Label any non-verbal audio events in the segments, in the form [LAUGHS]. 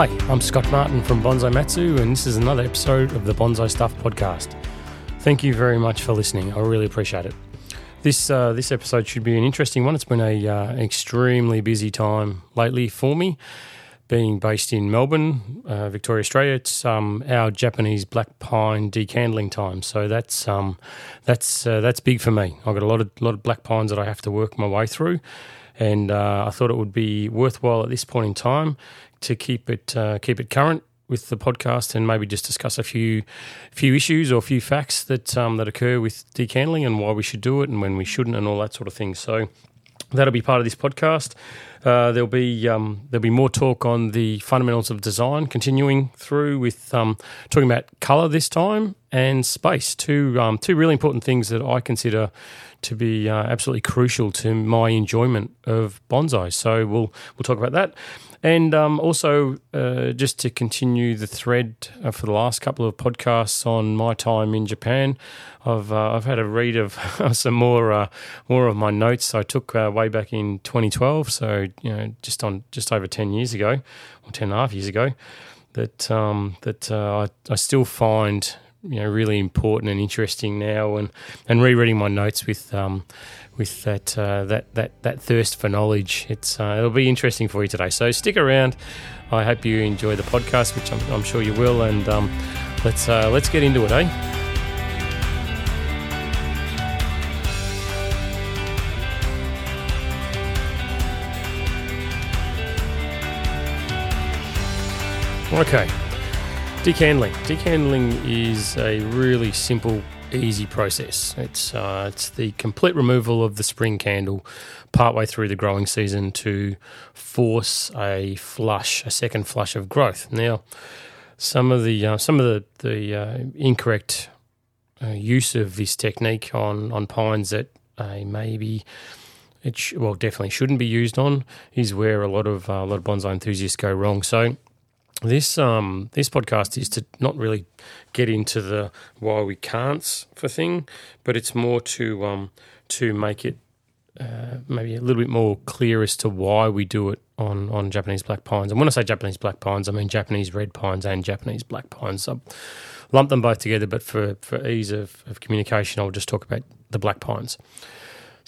Hi, I'm Scott Martin from Bonsai Matsu, and this is another episode of the Bonsai Stuff podcast. Thank you very much for listening. I really appreciate it. This uh, this episode should be an interesting one. It's been uh, an extremely busy time lately for me, being based in Melbourne, uh, Victoria, Australia. It's um, our Japanese black pine decandling time, so that's um, that's uh, that's big for me. I've got a lot of lot of black pines that I have to work my way through, and uh, I thought it would be worthwhile at this point in time to keep it uh, keep it current with the podcast and maybe just discuss a few few issues or a few facts that um, that occur with decandling and why we should do it and when we shouldn't and all that sort of thing. So that'll be part of this podcast. Uh, there'll be um, there'll be more talk on the fundamentals of design, continuing through with um, talking about color this time and space. Two um, two really important things that I consider to be uh, absolutely crucial to my enjoyment of bonsai. So we'll we'll talk about that. And um, also, uh, just to continue the thread uh, for the last couple of podcasts on my time in Japan, I've uh, I've had a read of [LAUGHS] some more uh, more of my notes I took uh, way back in 2012. So you know, just on just over 10 years ago, or 10 and a half years ago, that um, that uh, I, I still find you know really important and interesting now and and rereading my notes with um with that uh, that that that thirst for knowledge. It's uh, it'll be interesting for you today. So stick around. I hope you enjoy the podcast which I'm, I'm sure you will and um, let's uh, let's get into it eh? Okay. Decandling. Decandling is a really simple, easy process. It's uh, it's the complete removal of the spring candle partway through the growing season to force a flush, a second flush of growth. Now, some of the uh, some of the the uh, incorrect uh, use of this technique on on pines that uh, maybe it sh- well definitely shouldn't be used on is where a lot of uh, a lot of bonsai enthusiasts go wrong. So this um this podcast is to not really get into the why we can't for thing, but it's more to um to make it uh, maybe a little bit more clear as to why we do it on on Japanese black pines. And when I say Japanese black pines, I mean Japanese red pines and Japanese black pines. I lump them both together, but for for ease of, of communication, I'll just talk about the black pines.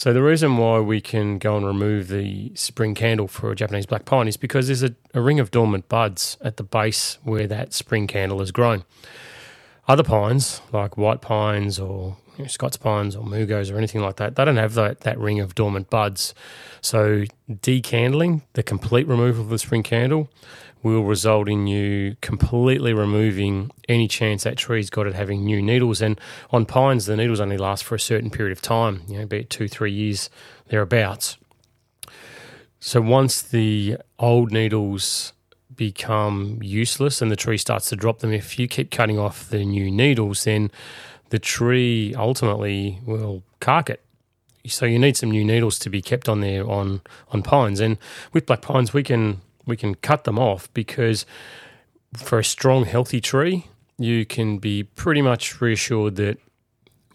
So the reason why we can go and remove the spring candle for a Japanese black pine is because there's a, a ring of dormant buds at the base where that spring candle has grown. Other pines, like white pines or you know, Scots pines or mugos or anything like that, they don't have that, that ring of dormant buds. So decandling, the complete removal of the spring candle, will result in you completely removing any chance that tree's got it having new needles. And on pines, the needles only last for a certain period of time, you know, be it two, three years thereabouts. So once the old needles become useless and the tree starts to drop them, if you keep cutting off the new needles, then the tree ultimately will cark it. So you need some new needles to be kept on there on on pines. And with black pines, we can we can cut them off because for a strong, healthy tree, you can be pretty much reassured that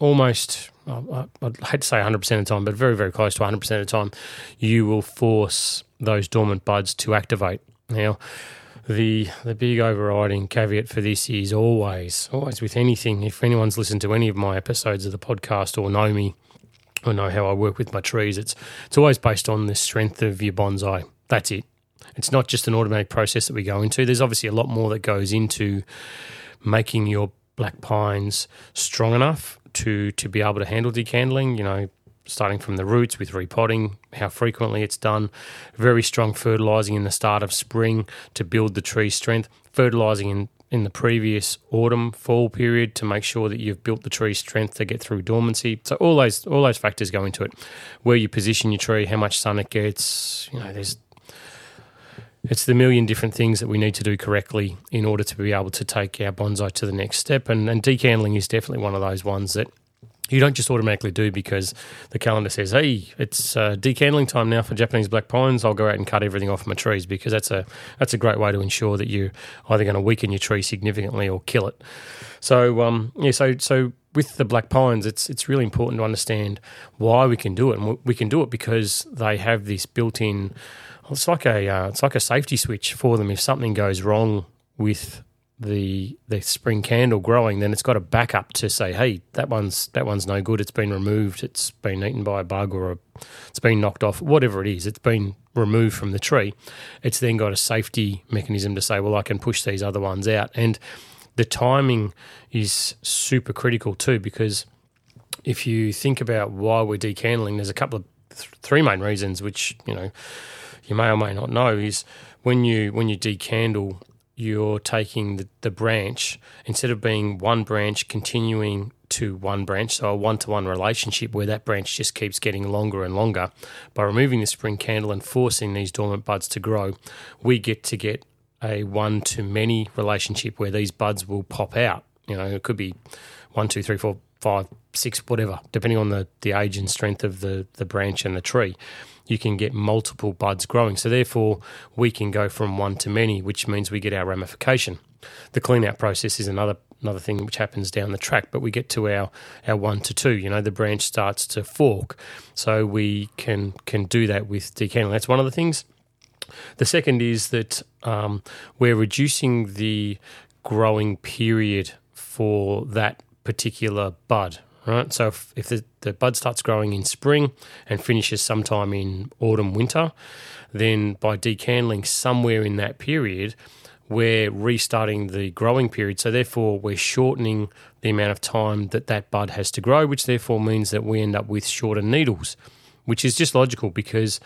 almost, I'd hate to say 100% of the time, but very, very close to 100% of the time, you will force those dormant buds to activate. Now, the the big overriding caveat for this is always, always with anything. If anyone's listened to any of my episodes of the podcast or know me or know how I work with my trees, it's it's always based on the strength of your bonsai. That's it. It's not just an automatic process that we go into. There's obviously a lot more that goes into making your black pines strong enough to to be able to handle decandling. You know, starting from the roots with repotting, how frequently it's done, very strong fertilizing in the start of spring to build the tree's strength, fertilizing in in the previous autumn fall period to make sure that you've built the tree's strength to get through dormancy. So all those all those factors go into it. Where you position your tree, how much sun it gets, you know, there's it's the million different things that we need to do correctly in order to be able to take our bonsai to the next step. And, and decandling is definitely one of those ones that you don't just automatically do because the calendar says, "Hey, it's uh, decandling time now for Japanese black pines." I'll go out and cut everything off my trees because that's a that's a great way to ensure that you're either going to weaken your tree significantly or kill it. So, um, yeah, so so with the black pines, it's it's really important to understand why we can do it, and we can do it because they have this built-in it's like a uh, it's like a safety switch for them. If something goes wrong with the the spring candle growing, then it's got a backup to say, hey, that one's that one's no good. It's been removed. It's been eaten by a bug or a, it's been knocked off. Whatever it is, it's been removed from the tree. It's then got a safety mechanism to say, well, I can push these other ones out. And the timing is super critical too, because if you think about why we're decandling, there's a couple of th- three main reasons, which you know you may or may not know, is when you when you decandle you're taking the, the branch instead of being one branch continuing to one branch, so a one to one relationship where that branch just keeps getting longer and longer. By removing the spring candle and forcing these dormant buds to grow, we get to get a one to many relationship where these buds will pop out. You know, it could be one, two, three, four, five, six, whatever, depending on the, the age and strength of the, the branch and the tree you can get multiple buds growing. So therefore, we can go from one to many, which means we get our ramification. The clean out process is another another thing which happens down the track, but we get to our, our one to two. You know, the branch starts to fork, so we can can do that with decandling. That's one of the things. The second is that um, we're reducing the growing period for that particular bud right? So if, if the, the bud starts growing in spring and finishes sometime in autumn, winter, then by decandling somewhere in that period, we're restarting the growing period. So therefore, we're shortening the amount of time that that bud has to grow, which therefore means that we end up with shorter needles, which is just logical because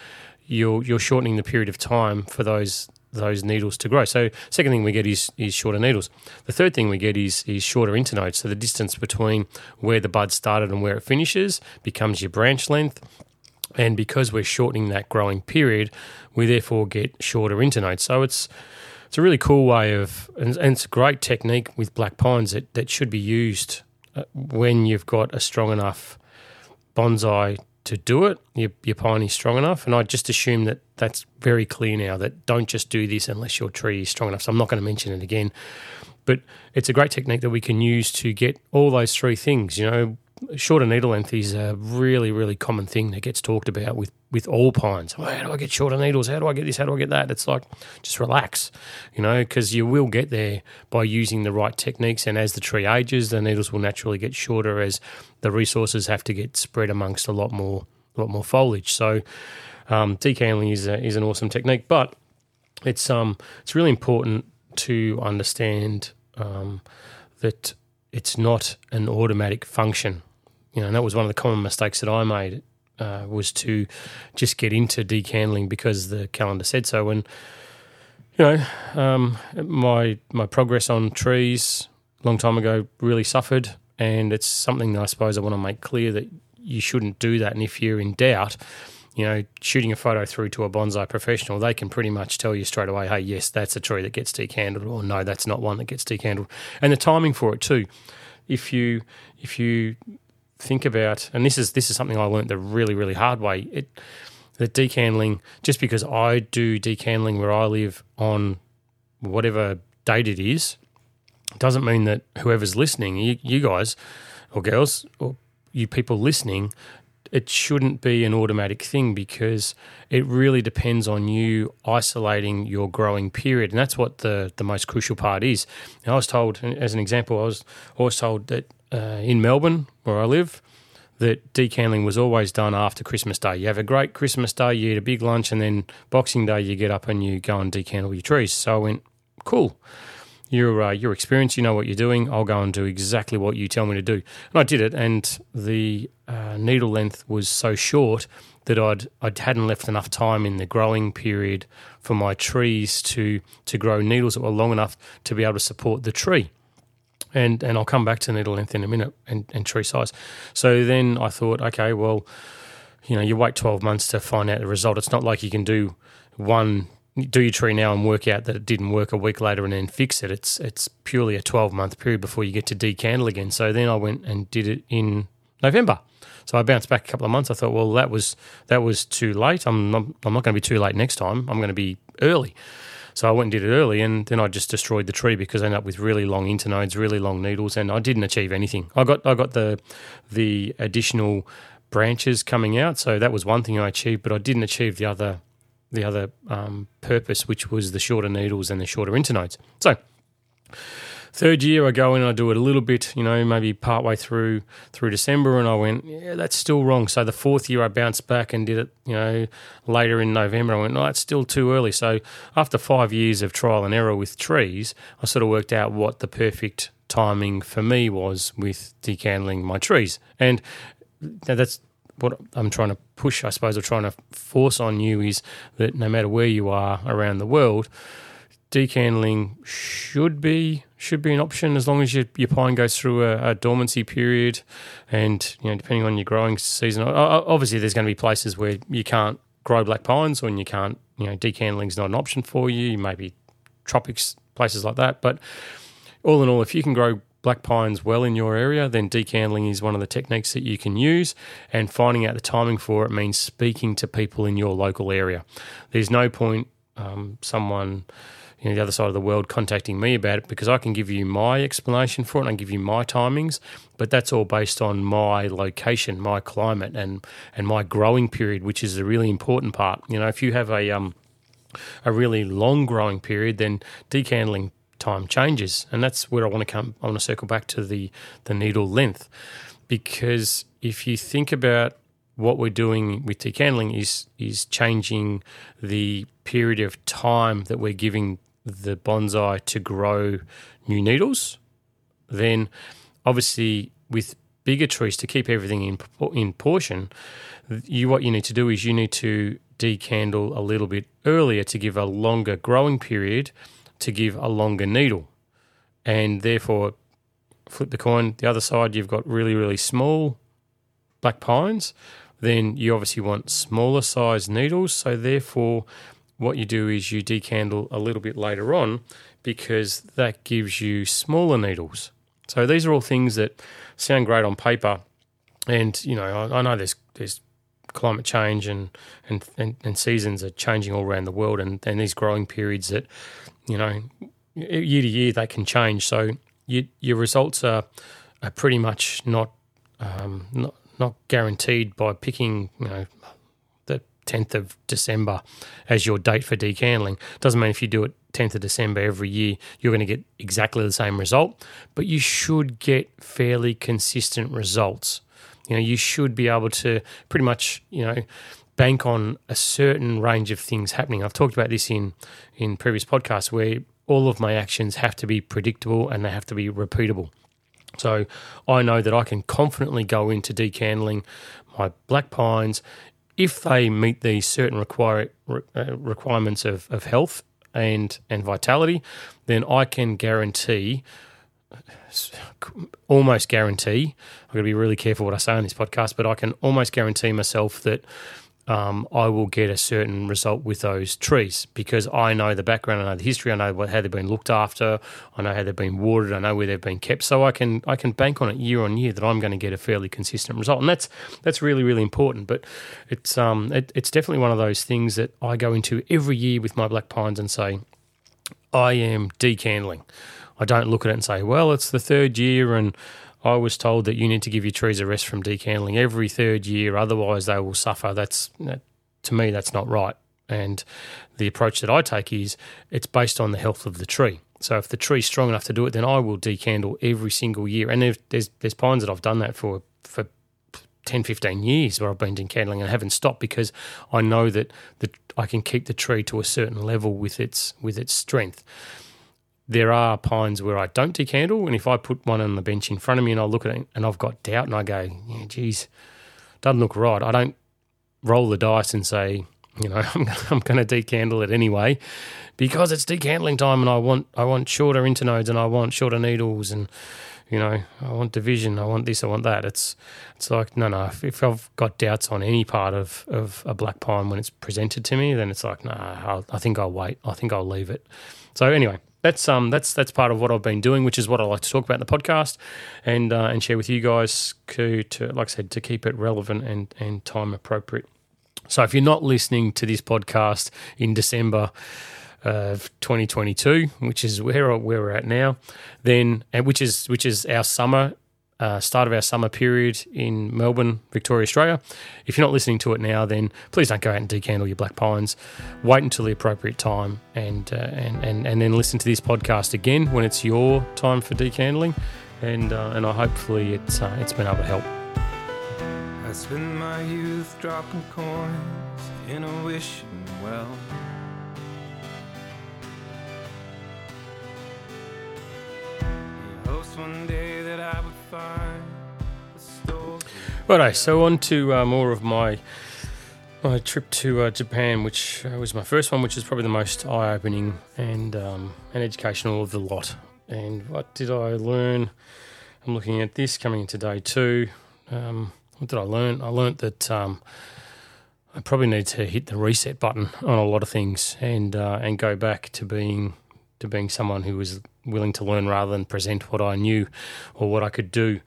you're you're shortening the period of time for those those needles to grow. So second thing we get is is shorter needles. The third thing we get is is shorter internodes. So the distance between where the bud started and where it finishes becomes your branch length. And because we're shortening that growing period, we therefore get shorter internodes. So it's it's a really cool way of, and, and it's a great technique with black pines that, that should be used uh, when you've got a strong enough bonsai to do it, your, your pine is strong enough. And I just assume that that's very clear now that don't just do this unless your tree is strong enough. So I'm not going to mention it again. But it's a great technique that we can use to get all those three things. You know, shorter needle length is a really, really common thing that gets talked about with, with all pines. Oh, how do I get shorter needles? How do I get this? How do I get that? It's like, just relax, you know, because you will get there by using the right techniques. And as the tree ages, the needles will naturally get shorter as the resources have to get spread amongst a lot more, a lot more foliage. So, um, is, a, is an awesome technique, but it's um it's really important to understand um, that it's not an automatic function. You know, and that was one of the common mistakes that I made uh, was to just get into decandling because the calendar said so. And you know, um, my my progress on trees a long time ago really suffered, and it's something that I suppose I want to make clear that you shouldn't do that. And if you're in doubt, you know, shooting a photo through to a bonsai professional, they can pretty much tell you straight away, hey, yes, that's a tree that gets decandled, or no, that's not one that gets decandled. And the timing for it too. If you if you think about, and this is this is something I learned the really really hard way. It the decandling, just because I do decandling where I live on whatever date it is, doesn't mean that whoever's listening, you, you guys or girls or you people listening it shouldn't be an automatic thing because it really depends on you isolating your growing period. And that's what the, the most crucial part is. Now, I was told, as an example, I was always told that uh, in Melbourne, where I live, that decandling was always done after Christmas Day. You have a great Christmas Day, you eat a big lunch, and then Boxing Day, you get up and you go and decandle your trees. So I went, cool you're uh, you're experienced, you know what you're doing. I'll go and do exactly what you tell me to do. And I did it, and the uh, needle length was so short that I'd I hadn't left enough time in the growing period for my trees to to grow needles that were long enough to be able to support the tree. And and I'll come back to needle length in a minute and, and tree size. So then I thought, okay, well, you know, you wait 12 months to find out the result. It's not like you can do one do your tree now and work out that it didn't work a week later and then fix it. It's it's purely a 12 month period before you get to decandle again. So then I went and did it in November. So I bounced back a couple of months. I thought, well, that was that was too late. I'm not, I'm not going to be too late next time. I'm going to be early. So I went and did it early, and then I just destroyed the tree because I ended up with really long internodes, really long needles, and I didn't achieve anything. I got I got the the additional branches coming out, so that was one thing I achieved, but I didn't achieve the other the other um, purpose, which was the shorter needles and the shorter internodes. So third year, I go in and I do it a little bit, you know, maybe partway through through December, and I went, yeah, that's still wrong. So the fourth year, I bounced back and did it, you know, later in November. I went, no, it's still too early. So after five years of trial and error with trees, I sort of worked out what the perfect timing for me was with decandling my trees, and that's what I'm trying to push, I suppose, or trying to force on you is that no matter where you are around the world, decandling should be should be an option as long as your, your pine goes through a, a, dormancy period, and you know depending on your growing season. Obviously, there's going to be places where you can't grow black pines, or you can't you know decandling is not an option for you. Maybe tropics places like that, but all in all, if you can grow black pines well in your area, then decandling is one of the techniques that you can use. And finding out the timing for it means speaking to people in your local area. There's no point um, someone you know, the other side of the world contacting me about it because I can give you my explanation for it and I give you my timings, but that's all based on my location, my climate, and and my growing period, which is a really important part. You know, if you have a um a really long growing period, then decandling time changes, and that's where I want to come. I want to circle back to the the needle length because if you think about what we're doing with decandling is is changing the period of time that we're giving the bonsai to grow new needles. Then, obviously, with bigger trees to keep everything in in portion, you what you need to do is you need to decandle a little bit earlier to give a longer growing period to give a longer needle. And therefore, flip the coin, the other side, you've got really, really small black pines. Then you obviously want smaller size needles. So, therefore, what you do is you decandle a little bit later on because that gives you smaller needles. So, these are all things that sound great on paper. And, you know, I, I know there's, there's climate change and, and, and, and, seasons are changing all around the world and, and these growing periods that you know, year to year they can change. So you, your results are are pretty much not um, not not guaranteed by picking you know the tenth of December as your date for decandling. Doesn't mean if you do it 10th of December every year, you're going to get exactly the same result, but you should get fairly consistent results. You know, you should be able to pretty much, you know, bank on a certain range of things happening. I've talked about this in in previous podcasts where all of my actions have to be predictable and they have to be repeatable. So I know that I can confidently go into decandling my black pines if they meet these certain require, uh, requirements of, of health and and vitality, then I can guarantee almost guarantee. I've got to be really careful what I say on this podcast, but I can almost guarantee myself that um, I will get a certain result with those trees because I know the background, I know the history, I know how they've been looked after, I know how they've been watered, I know where they've been kept, so I can I can bank on it year on year that I'm going to get a fairly consistent result, and that's that's really really important. But it's um it, it's definitely one of those things that I go into every year with my black pines and say, I am decandling. I don't look at it and say, well, it's the third year and I was told that you need to give your trees a rest from decandling every third year, otherwise they will suffer. That's that, to me, that's not right. And the approach that I take is it's based on the health of the tree. So if the tree's strong enough to do it, then I will decandle every single year. And there's there's pines that I've done that for for 10, 15 years where I've been decandling and haven't stopped because I know that the, I can keep the tree to a certain level with its with its strength there are pines where I don't decandle, and if I put one on the bench in front of me and I look at it and I've got doubt and I go, yeah, geez, doesn't look right. I don't roll the dice and say, you know, [LAUGHS] I'm, I'm going to decandle it anyway because it's decandling time and I want I want shorter internodes and I want shorter needles and you know I want division I want this I want that it's it's like no no if, if I've got doubts on any part of, of a black pine when it's presented to me then it's like no nah, I think I'll wait I think I'll leave it so anyway that's um that's that's part of what I've been doing, which is what I like to talk about in the podcast, and uh, and share with you guys to, to like I said to keep it relevant and and time appropriate. So if you're not listening to this podcast in December of 2022, which is where where we're at now, then and which is which is our summer uh, start of our summer period in Melbourne, Victoria, Australia. If you're not listening to it now, then please don't go out and decandle your black pines. Wait until the appropriate time and, uh, and, and, and then listen to this podcast again when it's your time for decandling. And, uh, and I hopefully it's, uh, it's been able to help. I spent my youth dropping coins in a wishing well. one day that I would Righto, so on to uh, more of my my trip to uh, Japan, which uh, was my first one, which is probably the most eye opening and um, and educational of the lot. And what did I learn? I'm looking at this coming into day two. Um, what did I learn? I learned that um, I probably need to hit the reset button on a lot of things and uh, and go back to being to being someone who was willing to learn rather than present what I knew or what I could do.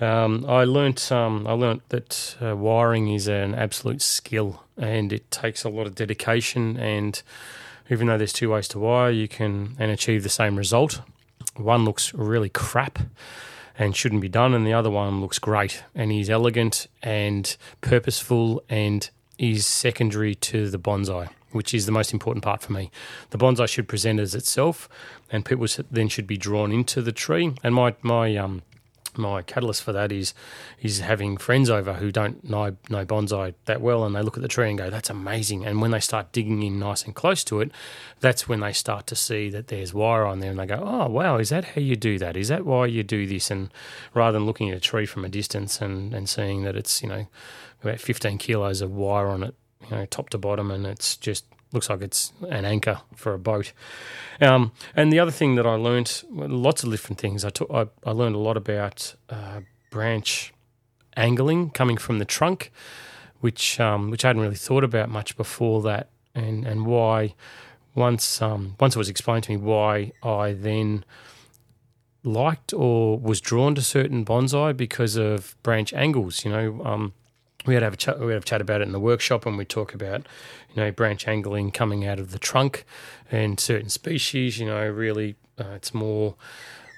Um, I learnt um, I learnt that uh, wiring is an absolute skill and it takes a lot of dedication. And even though there's two ways to wire, you can and achieve the same result. One looks really crap and shouldn't be done, and the other one looks great and is elegant and purposeful and is secondary to the bonsai which is the most important part for me. The bonsai should present as itself, and people then should be drawn into the tree. And my my um my catalyst for that is is having friends over who don't know know bonsai that well, and they look at the tree and go, "That's amazing." And when they start digging in nice and close to it, that's when they start to see that there's wire on there, and they go, "Oh wow, is that how you do that? Is that why you do this?" And rather than looking at a tree from a distance and and seeing that it's you know about 15 kilos of wire on it you know, top to bottom, and it's just looks like it's an anchor for a boat. Um, and the other thing that I learned, lots of different things. I took, I, I learned a lot about uh, branch angling coming from the trunk, which um, which I hadn't really thought about much before that, and and why once um, once it was explained to me why I then liked or was drawn to certain bonsai because of branch angles. You know, um, we had have a chat, we a chat about it in the workshop, and we talk about you know branch angling coming out of the trunk, and certain species. You know, really, uh, it's more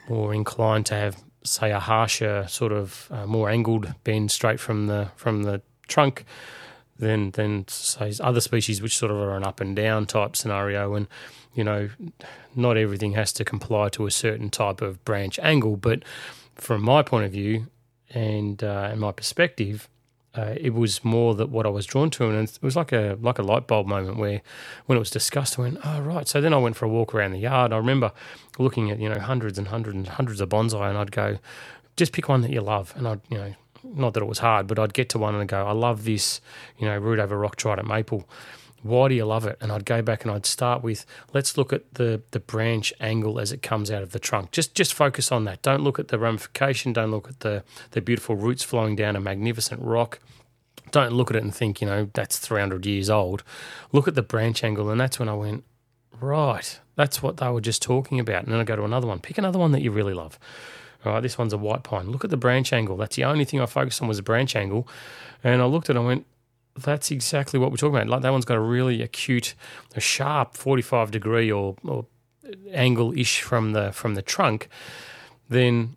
more inclined to have say a harsher sort of uh, more angled bend straight from the from the trunk than than say other species which sort of are an up and down type scenario and you know not everything has to comply to a certain type of branch angle but from my point of view and uh, and my perspective uh, it was more that what I was drawn to, and it was like a like a light bulb moment where, when it was discussed, I went, "Oh right." So then I went for a walk around the yard. I remember looking at you know hundreds and hundreds and hundreds of bonsai, and I'd go, "Just pick one that you love," and I'd you know. Not that it was hard, but I'd get to one and I'd go, I love this, you know, root over rock trident maple why do you love it? And I'd go back and I'd start with let's look at the the branch angle as it comes out of the trunk. Just just focus on that. Don't look at the ramification. Don't look at the the beautiful roots flowing down a magnificent rock. Don't look at it and think you know that's 300 years old. Look at the branch angle, and that's when I went right. That's what they were just talking about. And then I go to another one. Pick another one that you really love. All right, this one's a white pine. Look at the branch angle. That's the only thing I focused on was the branch angle. And I looked at it and I went, that's exactly what we're talking about. Like that one's got a really acute, a sharp 45 degree or, or angle ish from the from the trunk. Then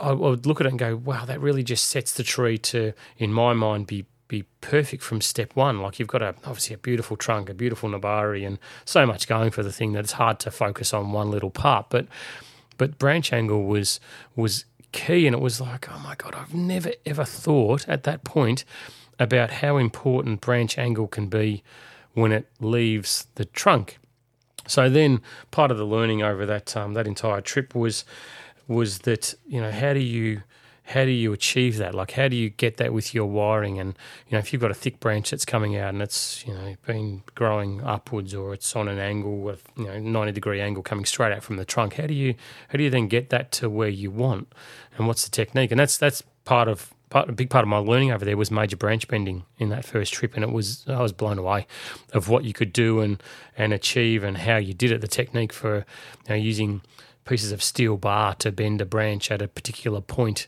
I would look at it and go, wow, that really just sets the tree to, in my mind, be be perfect from step one. Like you've got a obviously a beautiful trunk, a beautiful nebari, and so much going for the thing that it's hard to focus on one little part. But but branch angle was was key, and it was like, oh my god, I've never ever thought at that point about how important branch angle can be when it leaves the trunk. So then, part of the learning over that um, that entire trip was was that you know how do you how do you achieve that? Like, how do you get that with your wiring? And you know, if you've got a thick branch that's coming out and it's you know been growing upwards or it's on an angle with you know ninety degree angle coming straight out from the trunk, how do you how do you then get that to where you want? And what's the technique? And that's that's part of part, a big part of my learning over there was major branch bending in that first trip, and it was I was blown away of what you could do and and achieve and how you did it. The technique for you know, using pieces of steel bar to bend a branch at a particular point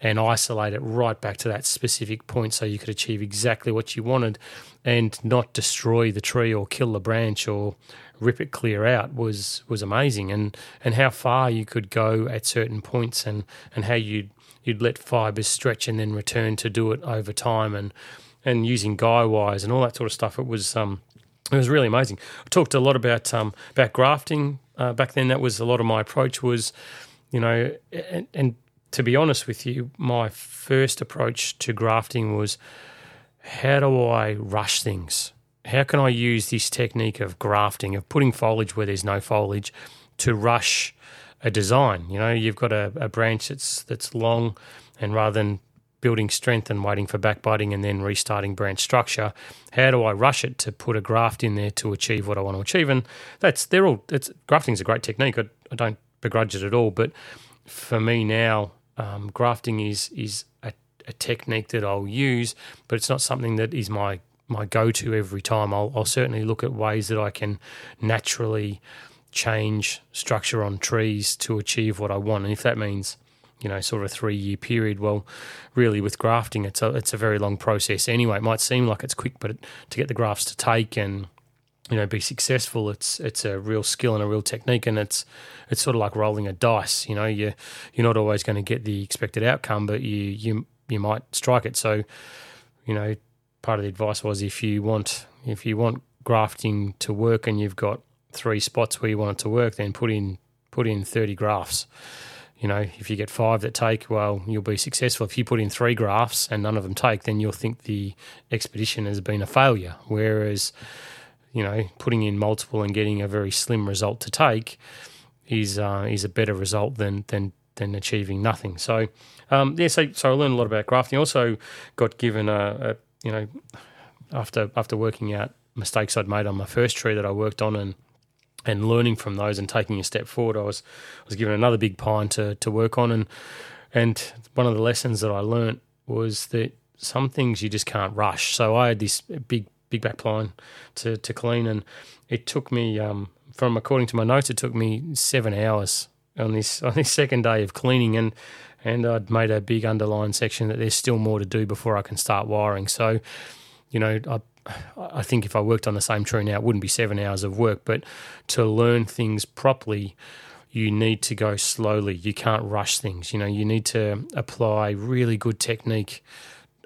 and isolate it right back to that specific point so you could achieve exactly what you wanted and not destroy the tree or kill the branch or rip it clear out was was amazing and and how far you could go at certain points and and how you'd you'd let fibers stretch and then return to do it over time and and using guy wires and all that sort of stuff. It was um, it was really amazing. I talked a lot about um, about grafting uh, back then. That was a lot of my approach was, you know, and, and to be honest with you, my first approach to grafting was how do I rush things? How can I use this technique of grafting, of putting foliage where there's no foliage, to rush a design? You know, you've got a, a branch that's that's long, and rather than building strength and waiting for back budding and then restarting branch structure. How do I rush it to put a graft in there to achieve what I want to achieve? And that's they're all. It's grafting is a great technique. I, I, don't begrudge it at all. But for me now, um, grafting is is a, a, technique that I'll use, but it's not something that is my my go to every time. I'll, I'll certainly look at ways that I can naturally change structure on trees to achieve what I want, and if that means you know, sort of a three year period. Well, really, with grafting, it's a it's a very long process. Anyway, it might seem like it's quick, but to get the grafts to take and you know be successful, it's it's a real skill and a real technique, and it's it's sort of like rolling a dice. You know, you you're not always going to get the expected outcome, but you you you might strike it. So, you know, part of the advice was if you want if you want grafting to work and you've got three spots where you want it to work, then put in put in thirty grafts you know, if you get five that take, well, you'll be successful. If you put in three grafts and none of them take, then you'll think the expedition has been a failure. Whereas, you know, putting in multiple and getting a very slim result to take is uh, is a better result than than than achieving nothing. So, um, yeah, so so I learned a lot about grafting. Also, got given a, a you know after after working out mistakes I'd made on my first tree that I worked on and and learning from those and taking a step forward, I was I was given another big pine to to work on, and and one of the lessons that I learnt was that some things you just can't rush. So I had this big big back pine to to clean, and it took me um, from according to my notes, it took me seven hours on this [LAUGHS] on this second day of cleaning, and and I'd made a big underline section that there's still more to do before I can start wiring. So, you know, I I think if I worked on the same tree now, it wouldn't be seven hours of work. But to learn things properly, you need to go slowly. You can't rush things. You know, you need to apply really good technique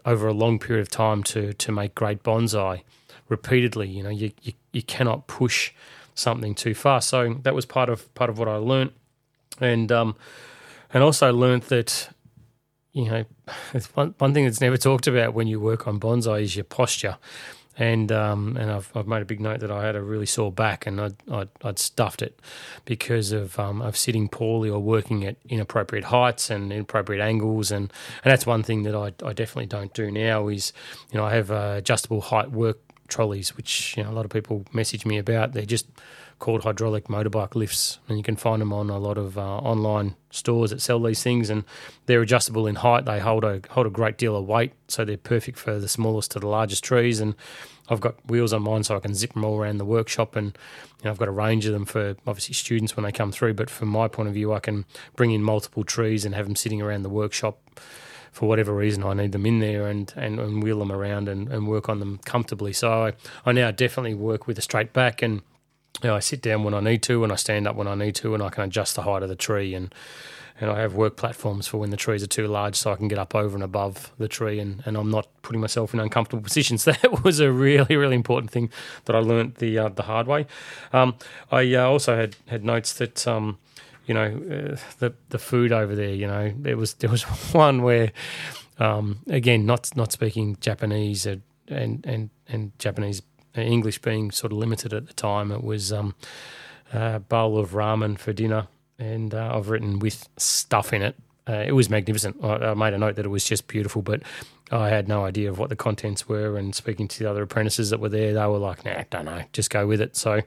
over a long period of time to to make great bonsai repeatedly. You know, you you, you cannot push something too fast. So that was part of part of what I learned, and um, and also learned that you know one, one thing that's never talked about when you work on bonsai is your posture and um, and I've, I've made a big note that I had a really sore back and I'd, I'd, I'd stuffed it because of um, of sitting poorly or working at inappropriate heights and inappropriate angles. And, and that's one thing that I, I definitely don't do now is you know I have uh, adjustable height work trolleys which you know a lot of people message me about. They're just called hydraulic motorbike lifts, and you can find them on a lot of uh, online stores that sell these things. And they're adjustable in height. They hold a hold a great deal of weight, so they're perfect for the smallest to the largest trees. And I've got wheels on mine, so I can zip them all around the workshop. And you know, I've got a range of them for obviously students when they come through. But from my point of view, I can bring in multiple trees and have them sitting around the workshop for whatever reason I need them in there and, and, and wheel them around and, and work on them comfortably. So I, I now definitely work with a straight back and you know, I sit down when I need to, and I stand up when I need to, and I can adjust the height of the tree, and and I have work platforms for when the trees are too large, so I can get up over and above the tree, and, and I'm not putting myself in uncomfortable [LAUGHS] positions. That was a really really important thing that I learnt the uh, the hard way. Um, I uh, also had had notes that. Um, you know uh, the the food over there. You know there was there was [LAUGHS] one where, um, again, not not speaking Japanese and and and Japanese English being sort of limited at the time, it was um, a bowl of ramen for dinner, and uh, I've written with stuff in it. Uh, it was magnificent. I, I, made a note that it was just beautiful, but I had no idea of what the contents were. And speaking to the other apprentices that were there, they were like, "Nah, don't know, just go with it." So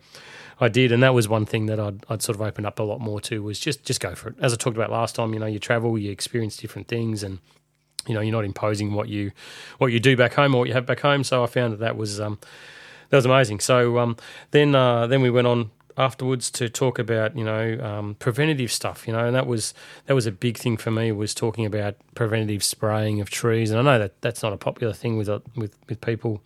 I did, and that was one thing that I'd, I'd sort of opened up a lot more to was just just go for it. As I talked about last time, you know, you travel, you experience different things, and you know, you're not imposing what you what you do back home or what you have back home. So I found that that was um, that was amazing. So um, then uh, then we went on afterwards to talk about you know um, preventative stuff. You know, and that was that was a big thing for me was talking about preventative spraying of trees. And I know that that's not a popular thing with uh, with with people.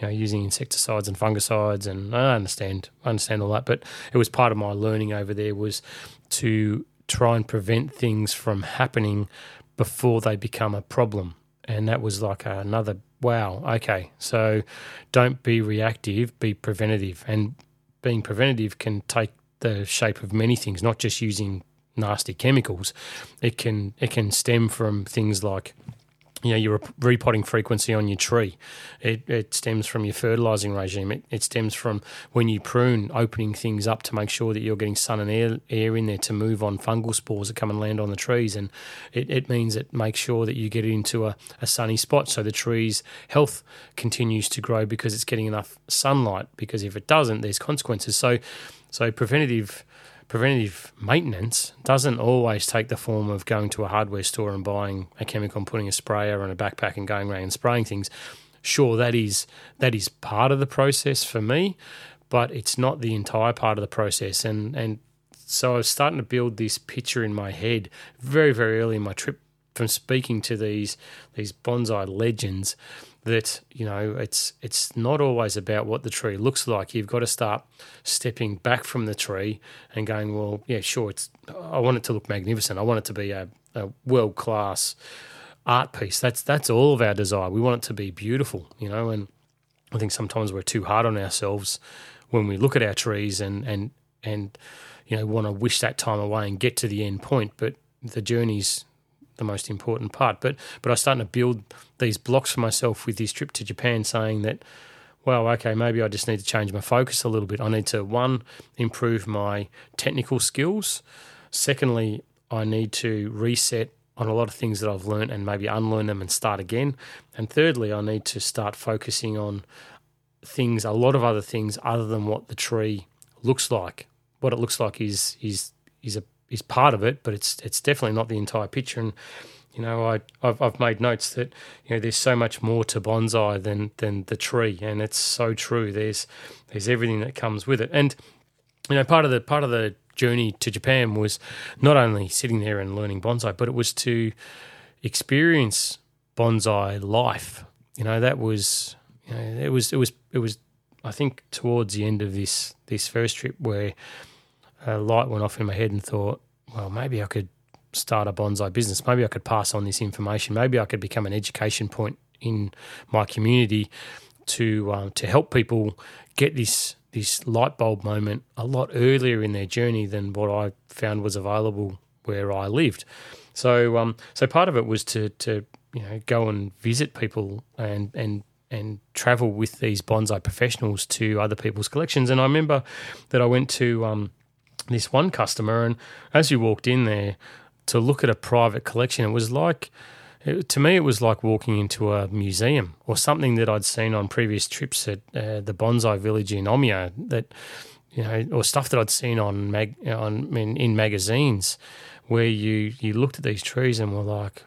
You know, using insecticides and fungicides, and I understand, I understand all that. But it was part of my learning over there was to try and prevent things from happening before they become a problem. And that was like another wow, okay. So don't be reactive, be preventative. And being preventative can take the shape of many things, not just using nasty chemicals. It can it can stem from things like you know your repotting frequency on your tree. It, it stems from your fertilizing regime. It, it, stems from when you prune, opening things up to make sure that you're getting sun and air, air in there to move on fungal spores that come and land on the trees. And it, it means it makes sure that you get it into a, a sunny spot so the tree's health continues to grow because it's getting enough sunlight. Because if it doesn't, there's consequences. So, so preventative preventative maintenance doesn't always take the form of going to a hardware store and buying a chemical and putting a sprayer on a backpack and going around and spraying things. Sure, that is that is part of the process for me, but it's not the entire part of the process. And and so I was starting to build this picture in my head very very early in my trip from speaking to these these bonsai legends that you know it's it's not always about what the tree looks like. You've got to start stepping back from the tree and going, well, yeah, sure, it's I want it to look magnificent. I want it to be a, a world class art piece. That's that's all of our desire. We want it to be beautiful, you know. And I think sometimes we're too hard on ourselves when we look at our trees and and and you know want to wish that time away and get to the end point. But the journey's the most important part. But but I was starting to build these blocks for myself with this trip to Japan, saying that, well, okay, maybe I just need to change my focus a little bit. I need to one improve my technical skills. Secondly, I need to reset on a lot of things that I've learned and maybe unlearn them and start again. And thirdly, I need to start focusing on things, a lot of other things other than what the tree looks like. What it looks like is is is a is part of it, but it's it's definitely not the entire picture. And you know, I I've, I've made notes that you know there's so much more to bonsai than than the tree, and it's so true. There's there's everything that comes with it, and you know, part of the part of the journey to Japan was not only sitting there and learning bonsai, but it was to experience bonsai life. You know, that was you know, it was it was it was I think towards the end of this this first trip where a light went off in my head and thought, well, maybe I could start a bonsai business. Maybe I could pass on this information. Maybe I could become an education point in my community to um, to help people get this this light bulb moment a lot earlier in their journey than what I found was available where I lived. So um, so part of it was to to you know go and visit people and and and travel with these bonsai professionals to other people's collections. And I remember that I went to um, this one customer, and as you walked in there to look at a private collection, it was like it, to me, it was like walking into a museum or something that I'd seen on previous trips at uh, the bonsai village in Omiya. That you know, or stuff that I'd seen on mag on in, in magazines, where you you looked at these trees and were like,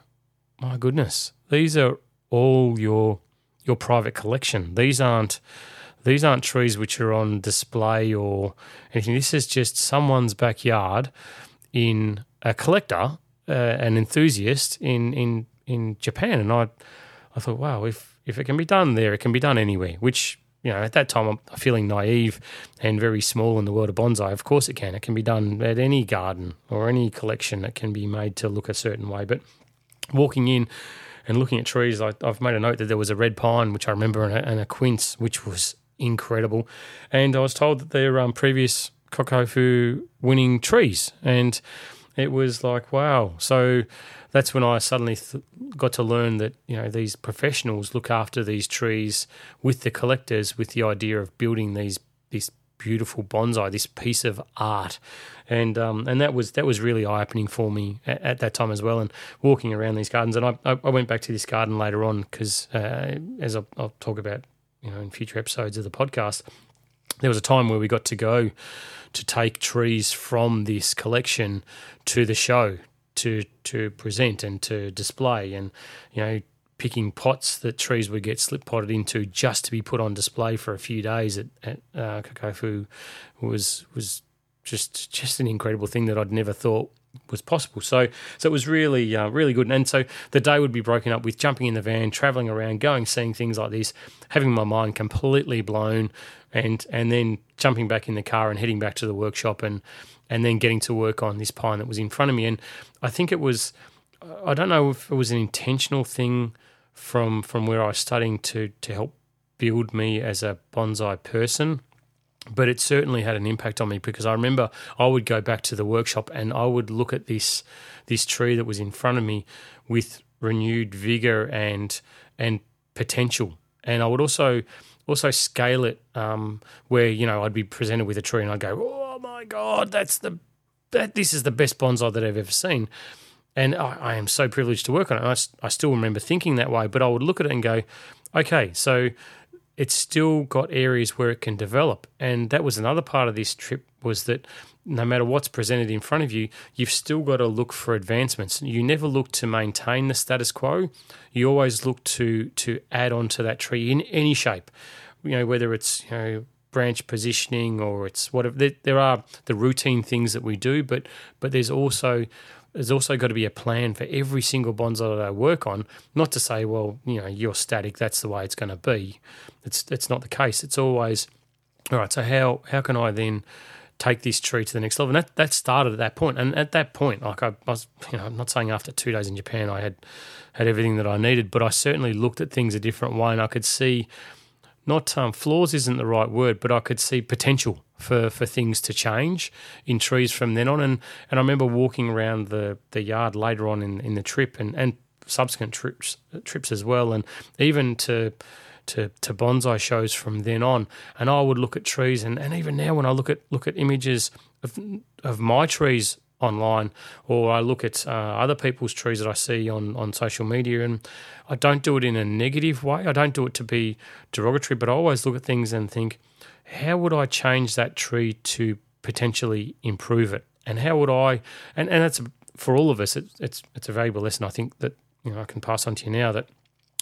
my goodness, these are all your your private collection. These aren't these aren't trees which are on display or anything. This is just someone's backyard in a collector, uh, an enthusiast in, in, in Japan. And I, I thought, wow, if, if it can be done there, it can be done anywhere, which, you know, at that time I'm feeling naive and very small in the world of bonsai. Of course it can. It can be done at any garden or any collection that can be made to look a certain way. But walking in, and looking at trees, I, have made a note that there was a red pine, which I remember, and a, and a quince, which was incredible. And I was told that they're um, previous Kokufu winning trees. And it was like, wow. So that's when I suddenly th- got to learn that, you know, these professionals look after these trees with the collectors with the idea of building these this beautiful bonsai, this piece of art, and um, and that was that was really eye opening for me at, at, that time as well. And walking around these gardens, and I, I went back to this garden later on because uh, as I'll, I'll, talk about you know in future episodes of the podcast. There was a time where we got to go to take trees from this collection to the show to to present and to display, and you know picking pots that trees would get slip potted into just to be put on display for a few days at, at uh, Kokufu was was just just an incredible thing that I'd never thought was possible. So so it was really uh, really good. And so the day would be broken up with jumping in the van, traveling around, going seeing things like this, having my mind completely blown, and and then jumping back in the car and heading back to the workshop and and then getting to work on this pine that was in front of me. And I think it was I don't know if it was an intentional thing from from where I was studying to to help build me as a bonsai person but it certainly had an impact on me because I remember I would go back to the workshop and I would look at this this tree that was in front of me with renewed vigor and and potential, and I would also also scale it um, where you know I'd be presented with a tree and I'd go, oh my god, that's the that this is the best bonsai that I've ever seen. And I, I am so privileged to work on it. I, I still remember thinking that way, but I would look at it and go, okay, so it's still got areas where it can develop. And that was another part of this trip was that no matter what's presented in front of you, you've still got to look for advancements. You never look to maintain the status quo. You always look to to add on to that tree in any shape. You know, whether it's you know branch positioning or it's whatever. There, there are the routine things that we do, but but there's also there's also got to be a plan for every single bonsai that I work on. Not to say, well, you know, you're static, that's the way it's going to be. It's it's not the case. It's always all right. So how how can I then take this tree to the next level? And that that started at that point. And at that point, like I, I was, you know, I'm not saying after two days in Japan I had had everything that I needed, but I certainly looked at things a different way, and I could see not um, flaws isn't the right word, but I could see potential for, for things to change in trees from then on. And, and I remember walking around the, the yard later on in, in the trip and, and subsequent trips trips as well, and even to to, to bonsai shows from then on. And I would look at trees, and, and even now when I look at look at images of of my trees online, or I look at uh, other people's trees that I see on, on social media, and I don't do it in a negative way. I don't do it to be derogatory, but I always look at things and think, how would I change that tree to potentially improve it? And how would I? And and that's for all of us. It, it's it's a valuable lesson. I think that you know I can pass on to you now that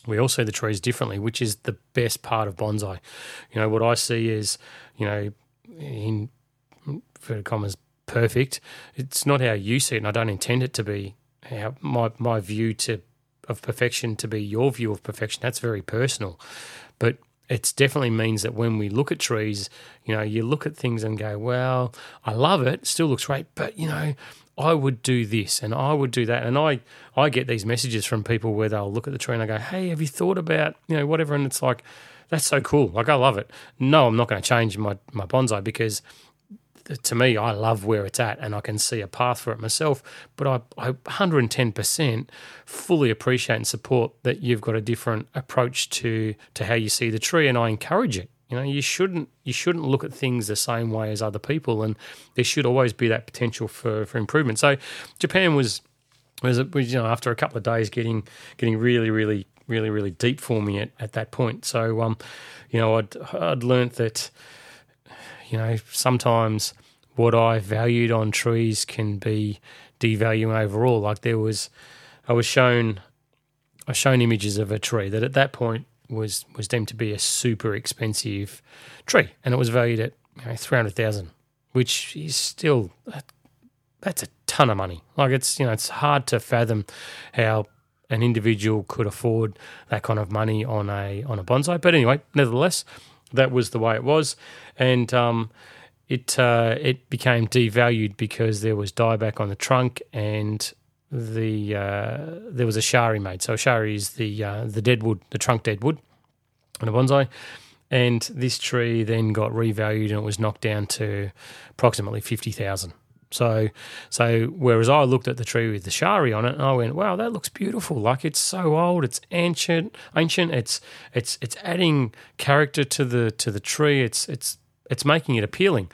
we all see the trees differently, which is the best part of bonsai. You know what I see is you know in inverted commas perfect. It's not how you see it, and I don't intend it to be how my my view to of perfection to be your view of perfection. That's very personal, but it definitely means that when we look at trees, you know, you look at things and go, well, I love it, still looks great, but you know, I would do this and I would do that. And I, I get these messages from people where they'll look at the tree and I go, hey, have you thought about, you know, whatever? And it's like, that's so cool. Like, I love it. No, I'm not going to change my, my bonsai because to me, I love where it's at and I can see a path for it myself. But I, I 110% fully appreciate and support that you've got a different approach to to how you see the tree, and I encourage it. You know, you shouldn't you shouldn't look at things the same way as other people, and there should always be that potential for for improvement. So, Japan was was you know after a couple of days getting getting really really really really deep for me at, at that point. So, um, you know, I'd I'd learnt that you know, sometimes what I valued on trees can be devaluing overall. Like there was, I was shown, I shown images of a tree that at that point was was deemed to be a super expensive tree, and it was valued at you know, three hundred thousand, which is still that's a ton of money. Like it's you know it's hard to fathom how an individual could afford that kind of money on a on a bonsai. But anyway, nevertheless, that was the way it was, and um, it uh, it became devalued because there was dieback on the trunk and the uh, there was a shari made. So shari is the uh, the deadwood, the trunk deadwood on a bonsai. And this tree then got revalued and it was knocked down to approximately fifty thousand. So, so whereas I looked at the tree with the shari on it, and I went, "Wow, that looks beautiful! Like it's so old, it's ancient, ancient. It's it's it's adding character to the to the tree. It's it's it's making it appealing."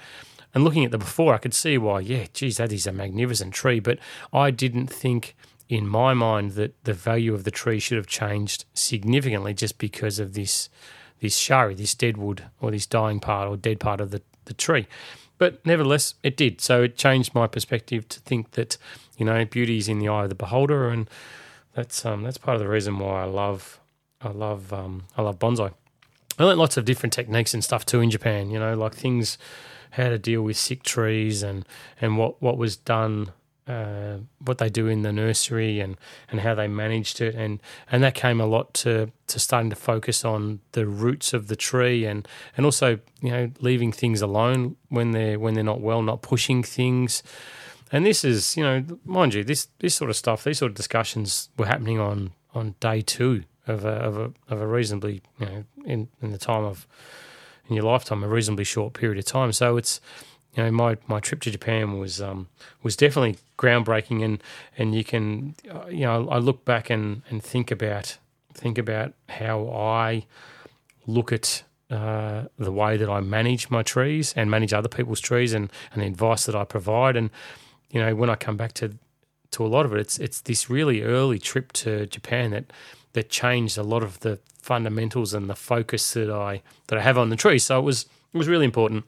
And looking at the before, I could see why. Yeah, geez, that is a magnificent tree. But I didn't think in my mind that the value of the tree should have changed significantly just because of this this shari, this dead wood, or this dying part or dead part of the, the tree. But nevertheless, it did. So it changed my perspective to think that, you know, beauty is in the eye of the beholder, and that's um, that's part of the reason why I love I love um, I love bonsai. I learned lots of different techniques and stuff too in Japan. You know, like things how to deal with sick trees and and what what was done uh, what they do in the nursery and, and how they managed it and, and that came a lot to, to starting to focus on the roots of the tree and, and also you know leaving things alone when they're when they're not well not pushing things And this is, you know, mind you, this this sort of stuff, these sort of discussions were happening on on day two of a of a, of a reasonably, you know, in in the time of in your lifetime, a reasonably short period of time. So it's you know, my, my trip to Japan was um, was definitely groundbreaking, and and you can, uh, you know, I look back and, and think about think about how I look at uh, the way that I manage my trees and manage other people's trees, and, and the advice that I provide, and you know, when I come back to to a lot of it, it's it's this really early trip to Japan that that changed a lot of the fundamentals and the focus that I that I have on the tree. So it was it was really important.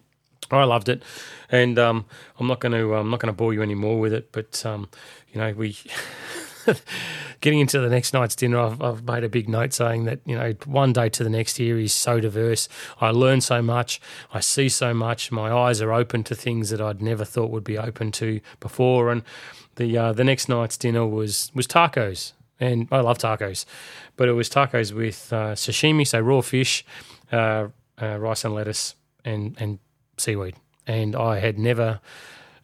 I loved it, and um, I'm not going to I'm not going to bore you anymore with it. But um, you know, we [LAUGHS] getting into the next night's dinner, I've, I've, made a big note saying that you know one day to the next year is so diverse. I learn so much, I see so much. My eyes are open to things that I'd never thought would be open to before. And the uh, the next night's dinner was was tacos, and I love tacos, but it was tacos with uh, sashimi, so raw fish, uh, uh rice and lettuce, and and seaweed, and I had never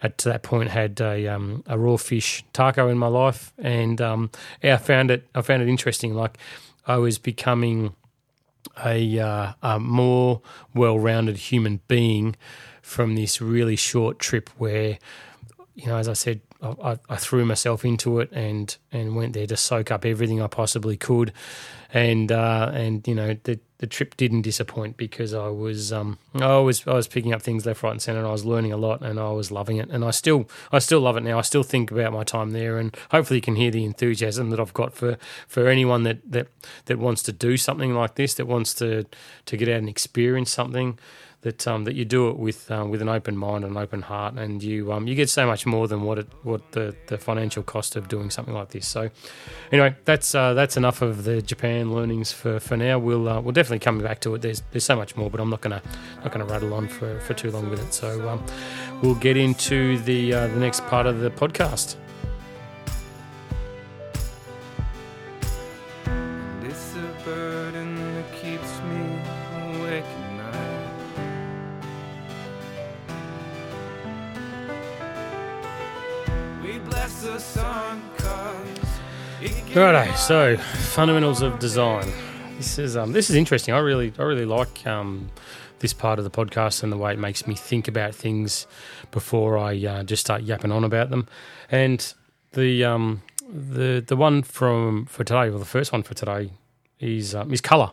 at that point had a, um, a raw fish taco in my life, and um, I found it I found it interesting. Like I was becoming a, uh, a more well-rounded human being from this really short trip where you know as I said I, I, threw myself into it and and went there to soak up everything I possibly could, and uh, and you know the the trip didn't disappoint because I was um I was I was picking up things left, right, and centre, and I was learning a lot, and I was loving it, and I still I still love it now. I still think about my time there, and hopefully you can hear the enthusiasm that I've got for for anyone that that that wants to do something like this, that wants to to get out and experience something that um, that you do it with um, with an open mind and an open heart, and you um, you get so much more than what it what the, the financial cost of doing something like this. So, anyway, that's uh, that's enough of the Japan learnings for, for now. We'll uh, we'll definitely come back to it. There's there's so much more, but I'm not gonna not gonna rattle on for, for too long with it. So um, we'll get into the uh, the next part of the podcast. Righto, so fundamentals of design. This is um, this is interesting. I really I really like um, this part of the podcast and the way it makes me think about things before I uh, just start yapping on about them. And the um, the the one from for today, well, the first one for today is um, is color.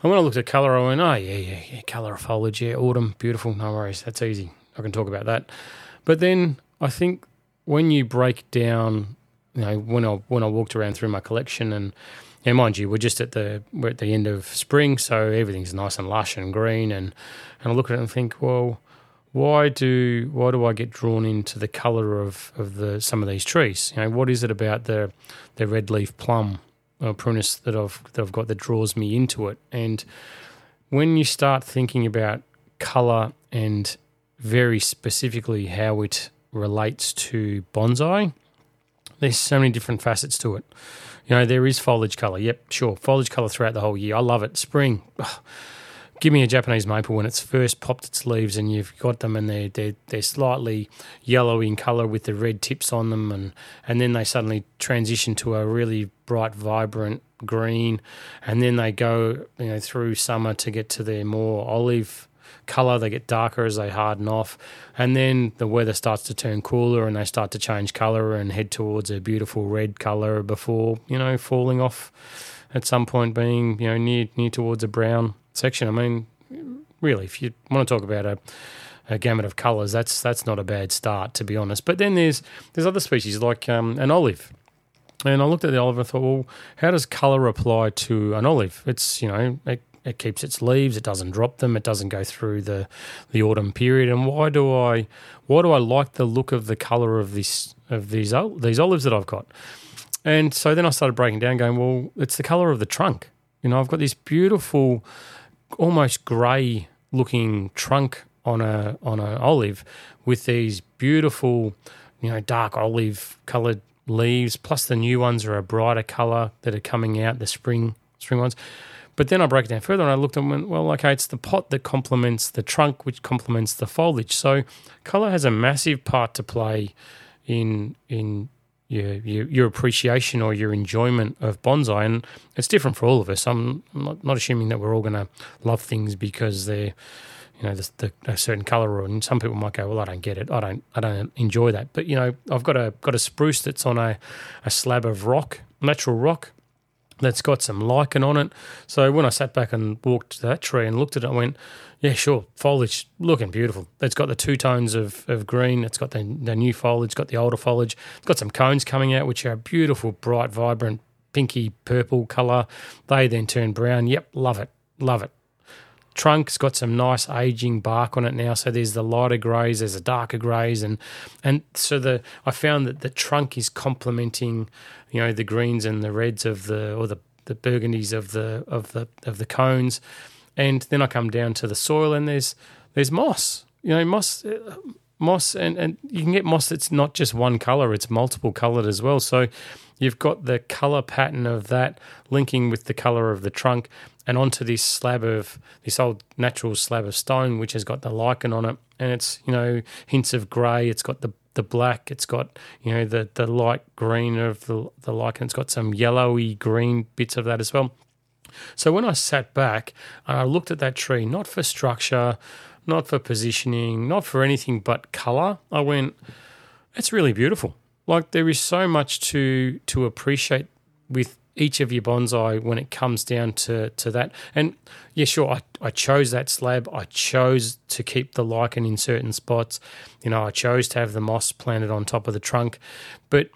And when I looked at color, I went, oh yeah, yeah, yeah, color of foliage, yeah, autumn, beautiful, no worries, that's easy. I can talk about that. But then I think when you break down you know, when I when I walked around through my collection, and yeah, mind you, we're just at the we're at the end of spring, so everything's nice and lush and green, and and I look at it and think, well, why do why do I get drawn into the colour of, of the some of these trees? You know, what is it about the the red leaf plum or prunus that I've that I've got that draws me into it? And when you start thinking about colour and very specifically how it relates to bonsai, there's so many different facets to it. You know, there is foliage color. Yep, sure. Foliage color throughout the whole year. I love it. Spring. Ugh. Give me a Japanese maple when it's first popped its leaves and you've got them and they're, they're, they're slightly yellow in color with the red tips on them and, and then they suddenly transition to a really bright, vibrant green and then they go you know through summer to get to their more olive color. They get darker as they harden off. And then the weather starts to turn cooler and they start to change color and head towards a beautiful red color before, you know, falling off at some point being, you know, near, near towards a brown section. I mean, really, if you want to talk about a, a gamut of colours, that's that's not a bad start, to be honest. But then there's there's other species like um, an olive. And I looked at the olive and thought, well, how does colour apply to an olive? It's, you know, it it keeps its leaves. It doesn't drop them. It doesn't go through the the autumn period. And why do I why do I like the look of the color of this of these these olives that I've got? And so then I started breaking down, going, well, it's the color of the trunk. You know, I've got this beautiful, almost grey looking trunk on a on an olive with these beautiful, you know, dark olive coloured leaves. Plus the new ones are a brighter colour that are coming out, the spring spring ones. But then I broke it down further and I looked and went, well, okay, it's the pot that complements the trunk, which complements the foliage. So colour has a massive part to play in in your, your your appreciation or your enjoyment of bonsai, and it's different for all of us. I'm not, not assuming that we're all going to love things because they're you know the, the, a certain color, and some people might go, well, I don't get it, I don't I don't enjoy that. But you know, I've got a got a spruce that's on a a slab of rock, natural rock. That's got some lichen on it. So when I sat back and walked to that tree and looked at it, I went, yeah, sure. Foliage looking beautiful. It's got the two tones of, of green. It's got the, the new foliage, got the older foliage. It's got some cones coming out, which are a beautiful, bright, vibrant, pinky purple colour. They then turn brown. Yep, love it. Love it. Trunk's got some nice aging bark on it now. So there's the lighter greys, there's the darker greys, and and so the I found that the trunk is complementing, you know, the greens and the reds of the or the the burgundies of the of the of the cones and then I come down to the soil, and there's there's moss. You know, moss, uh, moss, and and you can get moss that's not just one color; it's multiple colored as well. So you've got the color pattern of that linking with the color of the trunk, and onto this slab of this old natural slab of stone, which has got the lichen on it, and it's you know hints of grey. It's got the the black. It's got you know the the light green of the the lichen. It's got some yellowy green bits of that as well. So when I sat back and I looked at that tree, not for structure, not for positioning, not for anything but color, I went, it's really beautiful. Like there is so much to to appreciate with each of your bonsai when it comes down to to that. And yeah, sure, I, I chose that slab. I chose to keep the lichen in certain spots. You know, I chose to have the moss planted on top of the trunk. But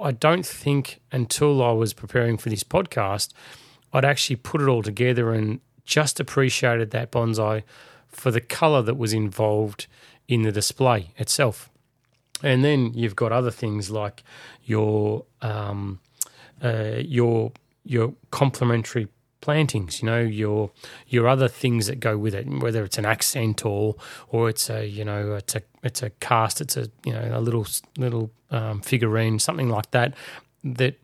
I don't think until I was preparing for this podcast I'd actually put it all together and just appreciated that bonsai for the color that was involved in the display itself. And then you've got other things like your um, uh, your your complementary plantings. You know your your other things that go with it, whether it's an accent or or it's a you know it's a it's a cast, it's a you know a little little um, figurine, something like that. That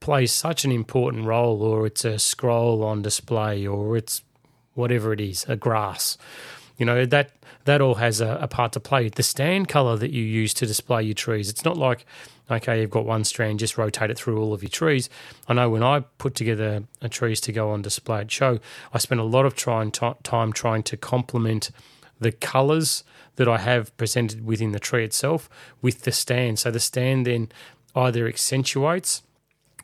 plays such an important role, or it's a scroll on display, or it's whatever it is, a grass. You know that that all has a, a part to play. The stand color that you use to display your trees, it's not like okay, you've got one strand, just rotate it through all of your trees. I know when I put together a trees to go on display at show, I spent a lot of trying t- time trying to complement the colors that I have presented within the tree itself with the stand. So the stand then either accentuates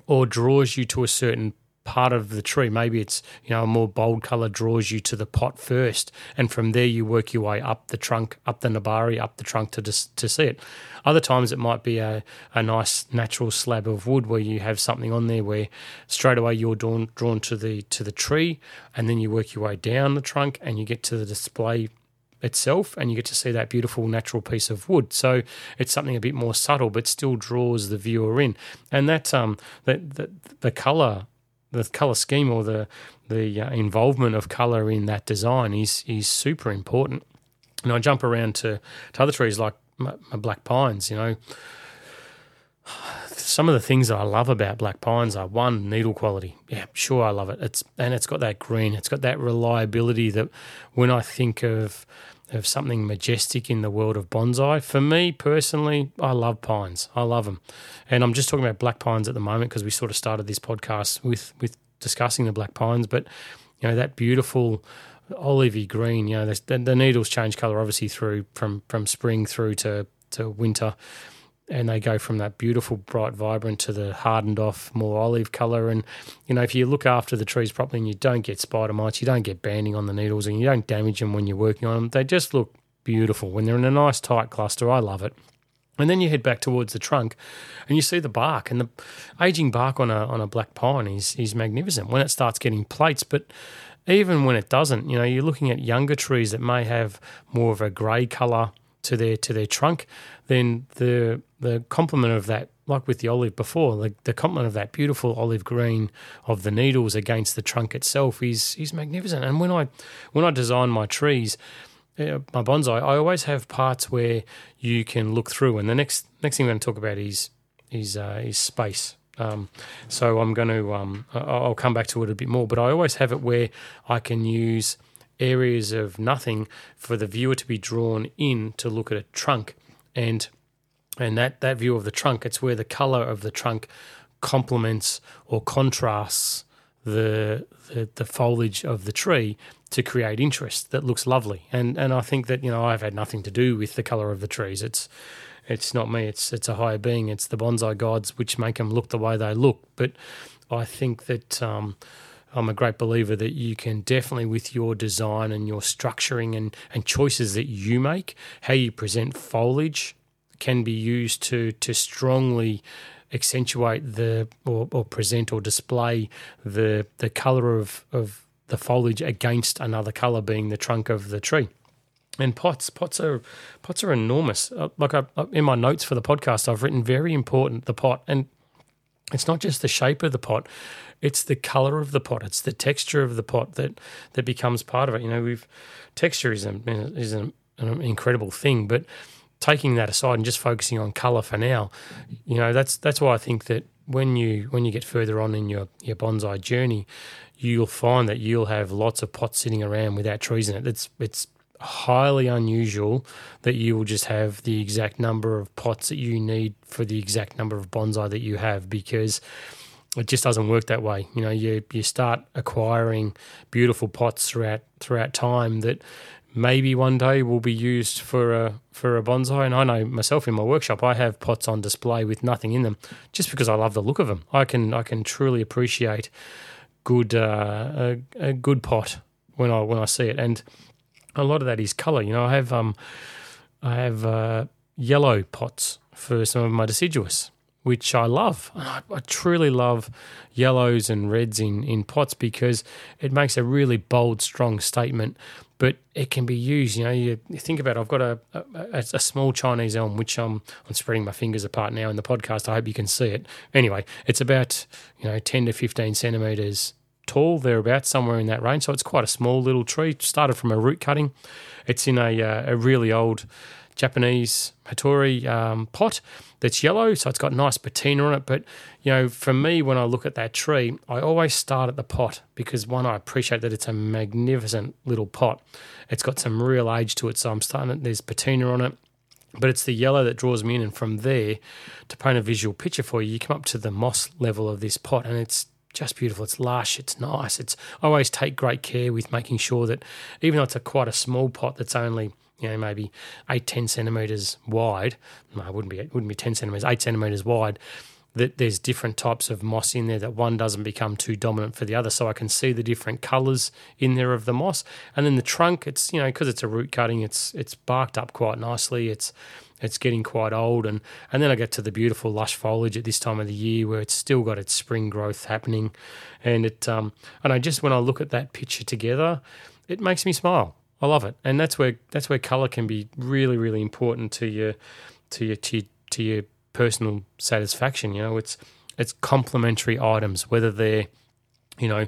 or draws you to a certain part of the tree. Maybe it's you know a more bold color draws you to the pot first, and from there you work your way up the trunk, up the nebari, up the trunk to to see it. Other times it might be a, a nice natural slab of wood where you have something on there where straight away you're drawn drawn to the to the tree, and then you work your way down the trunk and you get to the display itself and you get to see that beautiful natural piece of wood. So it's something a bit more subtle but still draws the viewer in. And that um the the, the color the color scheme or the the uh, involvement of color in that design is is super important. And I jump around to, to other trees like my, my black pines, you know, [SIGHS] some of the things that I love about black pines are one needle quality. Yeah, sure, I love it. It's and it's got that green. It's got that reliability that when I think of of something majestic in the world of bonsai, for me personally, I love pines. I love them, and I'm just talking about black pines at the moment because we sort of started this podcast with with discussing the black pines, but you know that beautiful olivey green. You know the, the needles change color obviously through from from spring through to to winter and they go from that beautiful bright vibrant to the hardened off more olive color. And you know if you look after the trees properly and you don't get spider mites you don't get banding on the needles and you don't damage them when you're working on them they just look beautiful. When they're in a nice tight cluster i love it. And then you head back towards the trunk and you see the bark and the aging bark on a on a black pine is is magnificent when it starts getting plates. But even when it doesn't you know you're looking at younger trees that may have more of a grey color to their to their trunk, then the the complement of that, like with the olive before, the, the complement of that beautiful olive green of the needles against the trunk itself is is magnificent. And when I when I design my trees, uh, my bonsai, I always have parts where you can look through. And the next next thing I'm going to talk about is is uh, is space. Um, so I'm going to um, I'll come back to it a bit more, but I always have it where I can use areas of nothing for the viewer to be drawn in to look at a trunk. And and that that view of the trunk, it's where the color of the trunk complements or contrasts the, the the foliage of the tree to create interest that looks lovely. And and I think that you know I've had nothing to do with the color of the trees. It's it's not me. It's it's a higher being. It's the bonsai gods which make them look the way they look. But I think that um, I'm a great believer that you can definitely, with your design and your structuring and and choices that you make, how you present foliage can be used to to strongly accentuate the or, or present or display the the color of of the foliage against another color being the trunk of the tree. And pots pots are pots are enormous. Uh, like I, in my notes for the podcast i've written very important the pot and it's not just the shape of the pot it's the color of the pot it's the texture of the pot that that becomes part of it you know we've texture is, a, is an, an incredible thing but taking that aside and just focusing on color for now, you know, that's that's why I think that when you when you get further on in your your bonsai journey, you'll find that you'll have lots of pots sitting around without trees in it. It's it's highly unusual that you will just have the exact number of pots that you need for the exact number of bonsai that you have because it just doesn't work that way. You know, you you start acquiring beautiful pots throughout throughout time that maybe one day will be used for a for a bonsai. And I know myself in my workshop, I have pots on display with nothing in them, just because I love the look of them. I can I can truly appreciate good uh, a, a good pot when I when I see it, and a lot of that is color. You know, I have um I have uh, yellow pots for some of my deciduous which I love. I, I, truly love yellows and reds in, in pots because it makes a really bold, strong statement but it can be used. You know, you, think about. It, I've got a, a, a small Chinese elm, which I'm I'm spreading my fingers apart now in the podcast. I hope you can see it. Anyway, it's about you know ten to fifteen centimeters tall, thereabouts, somewhere in that range. So it's quite a small little tree. Started from a root cutting. It's in a uh, a really old Japanese Hattori um, pot that's yellow, so it's got nice patina on it. But you know, for me, when I look at that tree, I always start at the pot because one, I appreciate that it's a magnificent little pot. It's got some real age to it, so I'm starting. It, there's patina on it. But it's the yellow that draws me in, and from there, to paint a visual picture for you, you come up to the moss level of this pot, and it's just beautiful. It's lush. It's nice. It's I always take great care with making sure that even though it's a quite a small pot that's only you know, maybe eight, 10 centimeters wide. No, it wouldn't be, it wouldn't be 10 centimeters, eight centimeters wide. That there's different types of moss in there that one doesn't become too dominant for the other. So I can see the different colors in there of the moss. And then the trunk, it's, you know, because it's a root cutting, it's, it's barked up quite nicely. It's, it's getting quite old and and then I get to the beautiful lush foliage at this time of the year where it's still got its spring growth happening and it um and I just when I look at that picture together it makes me smile I love it, and that's where that's where color can be really really important to your to your to to your personal satisfaction. You know, it's it's complementary items, whether they're you know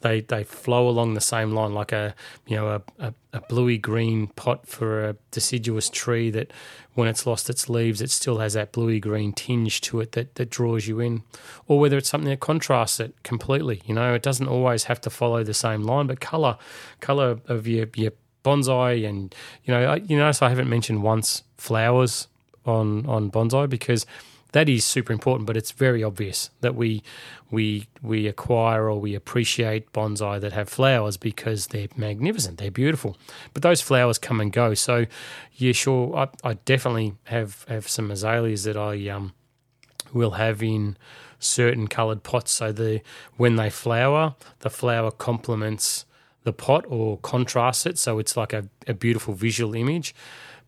they they flow along the same line like a you know a, a, a, bluey green pot for a deciduous tree that when it's lost its leaves it still has that bluey green tinge to it that, that draws you in. Or whether it's something that contrasts it completely you know? It doesn't always have to follow the same line but color color of your your bonsai, and you know, I, you notice I haven't mentioned once flowers on on bonsai because that is super important. But it's very obvious that we we we acquire or we appreciate bonsai that have flowers because they're magnificent, they're beautiful. But those flowers come and go. So yeah, sure, I, I definitely have have some azaleas that I um will have in certain coloured pots. So the when they flower, the flower complements the pot or contrast it so it's like a, a beautiful visual image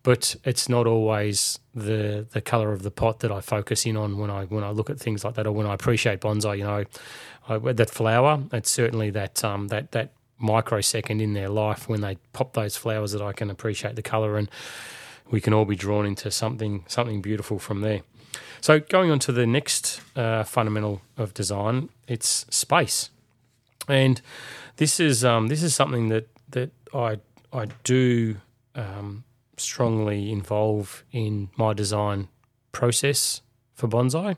but it's not always the the color of the pot that I focus in on when I when I look at things like that or when I appreciate bonsai. You know, I, that flower. It's certainly that um, that that microsecond in their life when they pop those flowers that I can appreciate the color and we can all be drawn into something something beautiful from there. So going on to the next uh, fundamental of design, it's space, and this is um, this is something that that I I do um, strongly involve in my design process for bonsai,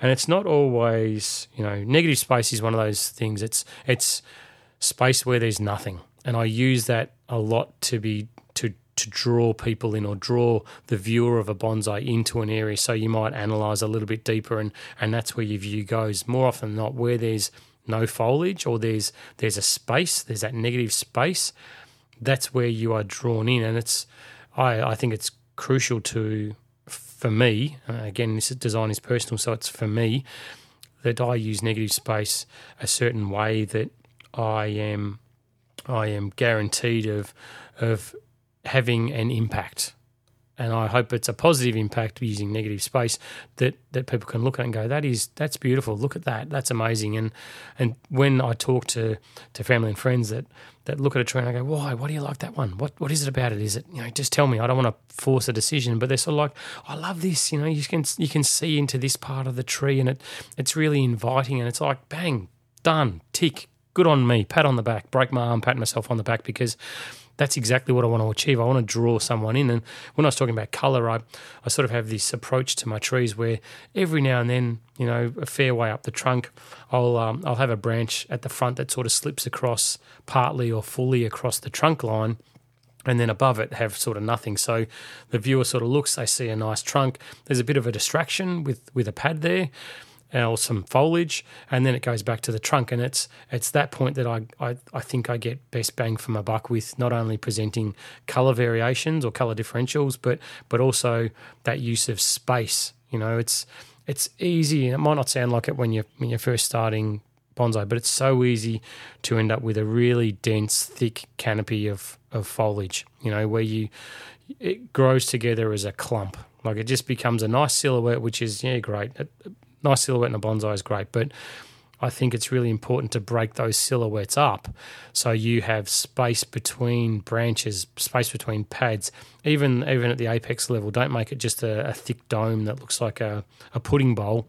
and it's not always you know negative space is one of those things. It's it's space where there's nothing, and I use that a lot to be to to draw people in or draw the viewer of a bonsai into an area. So you might analyze a little bit deeper, and and that's where your view goes. More often than not, where there's no foliage or there's there's a space, there's that negative space. That's where you are drawn in, and it's I I think it's crucial to for me. Uh, again, this design is personal, so it's for me that I use negative space a certain way that I am I am guaranteed of of having an impact. And I hope it's a positive impact using negative space that, that people can look at and go, that is that's beautiful. Look at that. That's amazing. And and when I talk to, to family and friends that, that look at a tree and I go, why? Why do you like that one? What what is it about it? Is it you know just tell me. I don't want to force a decision, but they're sort of like, I love this. You know, you can you can see into this part of the tree and it it's really inviting and it's like bang done tick good on me pat on the back break my arm pat myself on the back because that's exactly what I want to achieve. I want to draw someone in. And when I was talking about color, I, I sort of have this approach to my trees where every now and then, you know, a fair way up the trunk, I'll um, I'll have a branch at the front that sort of slips across partly or fully across the trunk line and then above it have sort of nothing. So the viewer sort of looks, they see a nice trunk. There's a bit of a distraction with with a pad there or some foliage, and then it goes back to the trunk. And it's it's that point that I, I, I think I get best bang for my buck with not only presenting color variations or color differentials, but but also that use of space. You know, it's it's easy. It might not sound like it when you're when you're first starting bonsai, but it's so easy to end up with a really dense, thick canopy of of foliage. You know, where you it grows together as a clump. Like it just becomes a nice silhouette, which is yeah great. It, nice silhouette in a bonsai is great, but I think it's really important to break those silhouettes up so you have space between branches, space between pads, even even at the apex level. Don't make it just a, a thick dome that looks like a, a pudding bowl.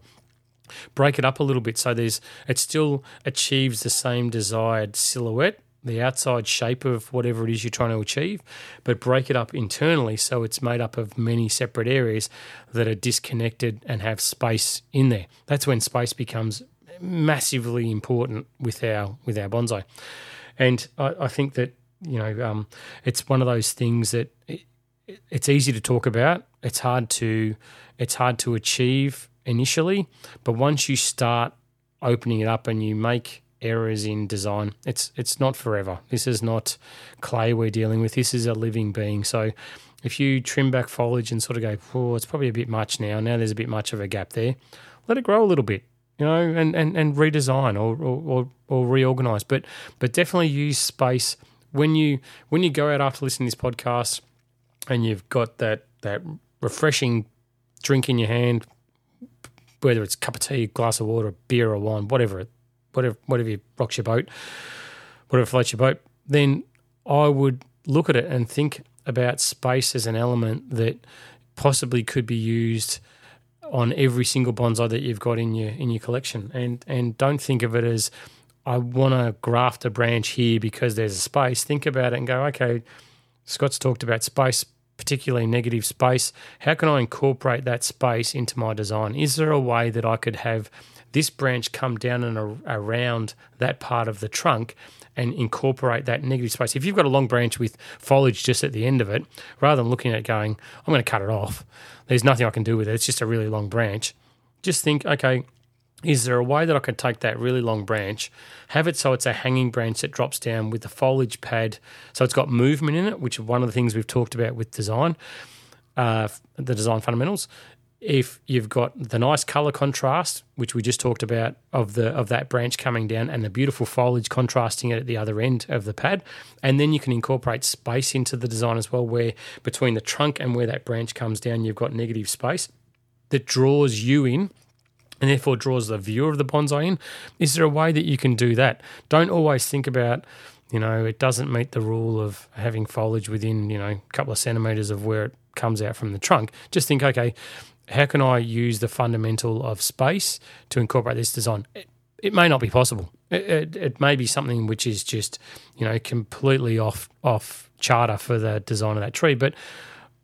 Break it up a little bit so there's it still achieves the same desired silhouette the outside shape of whatever it is you're trying to achieve, but break it up internally so it's made up of many separate areas that are disconnected and have space in there. That's when space becomes massively important with our with our bonsai, and I, I think that you know um, it's one of those things that it, it's easy to talk about. It's hard to it's hard to achieve initially, but once you start opening it up and you make errors in design. It's it's not forever. This is not clay we're dealing with. This is a living being. So if you trim back foliage and sort of go, oh, it's probably a bit much now. Now there's a bit much of a gap there. Let it grow a little bit, you know, and, and, and redesign or, or, or, or reorganize. But but definitely use space when you when you go out after listening to this podcast and you've got that that refreshing drink in your hand, whether it's a cup of tea, glass of water, beer or wine, whatever whatever whatever rocks your boat, whatever floats your boat, then I would look at it and think about space as an element that possibly could be used on every single bonsai that you've got in your in your collection. And and don't think of it as I want to graft a branch here because there's a space. Think about it and go, okay, Scott's talked about space, particularly negative space. How can I incorporate that space into my design? Is there a way that I could have this branch come down and a, around that part of the trunk and incorporate that negative space. If you've got a long branch with foliage just at the end of it, rather than looking at going, I'm going to cut it off, there's nothing I can do with it, it's just a really long branch, just think, okay, is there a way that I could take that really long branch, have it so it's a hanging branch that drops down with the foliage pad, so it's got movement in it, which is one of the things we've talked about with design, uh, the design fundamentals, if you've got the nice color contrast, which we just talked about, of the of that branch coming down, and the beautiful foliage contrasting it at the other end of the pad, and then you can incorporate space into the design as well, where between the trunk and where that branch comes down, you've got negative space that draws you in. And therefore draws the viewer of the bonsai in. Is there a way that you can do that? Don't always think about you know, it doesn't meet the rule of having foliage within, you know, a couple of centimeters of where it comes out from the trunk. Just think, okay, how can I use the fundamental of space to incorporate this design? It, it may not be possible. It, it, it, may be something which is just, you know, completely off off charter for the design of that tree. But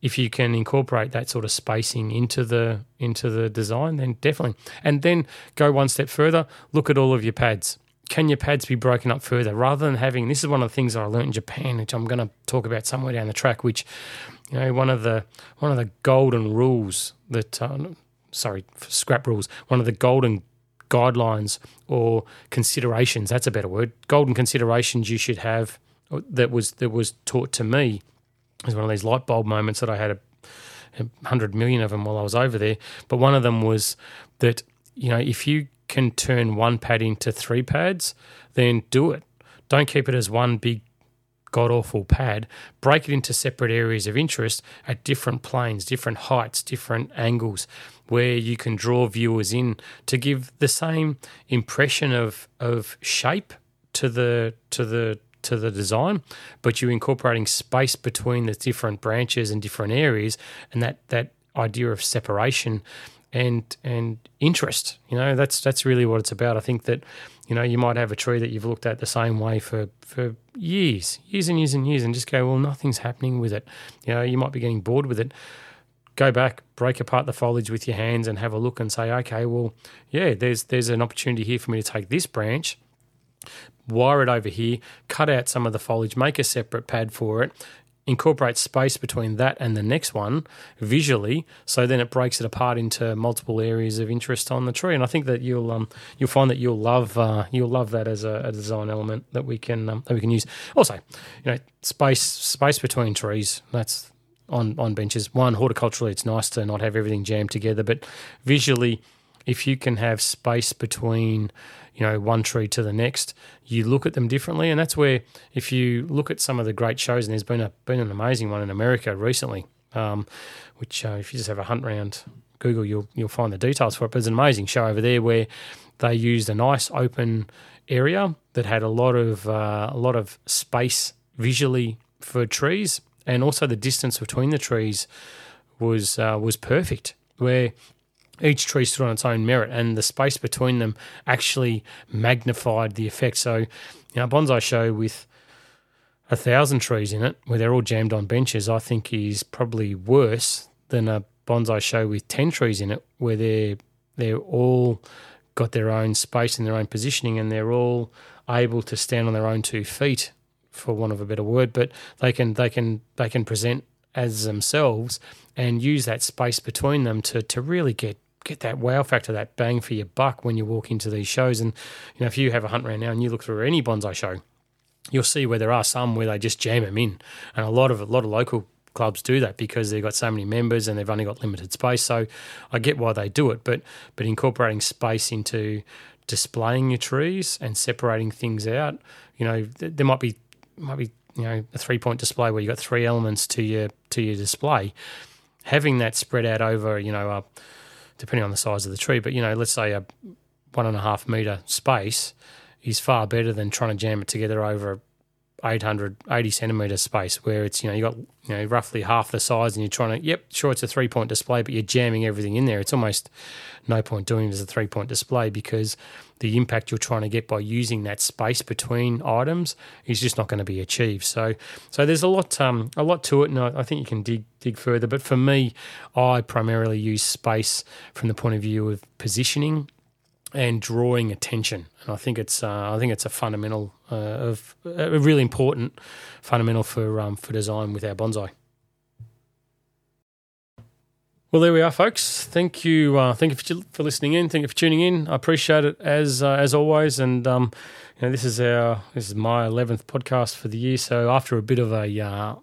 if you can incorporate that sort of spacing into the into the design, then definitely. And then go one step further. Look at all of your pads. Can your pads be broken up further rather than having this is one of the things that I learned in Japan, which I'm going to talk about somewhere down the track. Which you know one of the one of the golden rules that uh, sorry scrap rules, one of the golden guidelines or considerations. That's a better word. Golden considerations you should have that was that was taught to me is one of these light bulb moments that I had a, a hundred million of them while I was over there. But one of them was that you know if you can turn one pad into three pads, then do it. Don't keep it as one big god awful pad. Break it into separate areas of interest at different planes, different heights, different angles, where you can draw viewers in to give the same impression of of shape to the to the to the design, but you're incorporating space between the different branches and different areas, and that that idea of separation and and interest. You know, that's that's really what it's about. I think that you know you might have a tree that you've looked at the same way for for years, years and years and years, and just go, well, nothing's happening with it. You know, you might be getting bored with it. Go back, break apart the foliage with your hands, and have a look and say, okay, well, yeah, there's there's an opportunity here for me to take this branch wire it over here, cut out some of the foliage, make a separate pad for it, incorporate space between that and the next one visually, so then it breaks it apart into multiple areas of interest on the tree. And I think that you'll um, you'll find that you'll love uh, you'll love that as a, a design element that we can um, that we can use. Also, you know, space space between trees. That's on on benches. One horticulturally, it's nice to not have everything jammed together, but visually, if you can have space between you know one tree to the next you look at them differently. And that's where if you look at some of the great shows and there's been a been an amazing one in America recently um, which uh, if you just have a hunt around Google you'll you'll find the details for it. But it's an amazing show over there where they used a nice open area that had a lot of uh, a lot of space visually for trees. And also the distance between the trees was uh, was perfect where each tree stood on its own merit, and the space between them actually magnified the effect. So, you know, a bonsai show with a thousand trees in it, where they're all jammed on benches, I think is probably worse than a bonsai show with ten trees in it, where they're they're all got their own space and their own positioning, and they're all able to stand on their own two feet, for want of a better word. But they can they can they can present as themselves and use that space between them to to really get get that wow factor, that bang for your buck when you walk into these shows. And you know, if you have a hunt around now and you look through any bonsai show, you'll see where there are some where they just jam them in, and a lot of a lot of local clubs do that because they've got so many members and they've only got limited space. So I get why they do it, but but incorporating space into displaying your trees and separating things out, you know, there might be might be you know a three point display where you have got three elements to your to your display. Having that spread out over you know a depending on the size of the tree. But you know, let's say a one and a half meter space is far better than trying to jam it together over 880 centimeter space where it's you know you got you know roughly half the size and you're trying to yep sure it's a three point display but you're jamming everything in there. It's almost no point doing it as a three point display because the impact you're trying to get by using that space between items is just not going to be achieved. So so there's a lot um a lot to it and I, I think you can dig dig further but for me I primarily use space from the point of view of positioning and drawing attention. And I think it's uh, I think it's a fundamental uh, of a really important fundamental for um, for design with our bonsai. Well, there we are, folks. Thank you, uh, thank you for, for, listening in. Thank you for tuning in. I appreciate it as uh, as always. And um, you know, this is our this is my eleventh podcast for the year. So after a bit of a uh,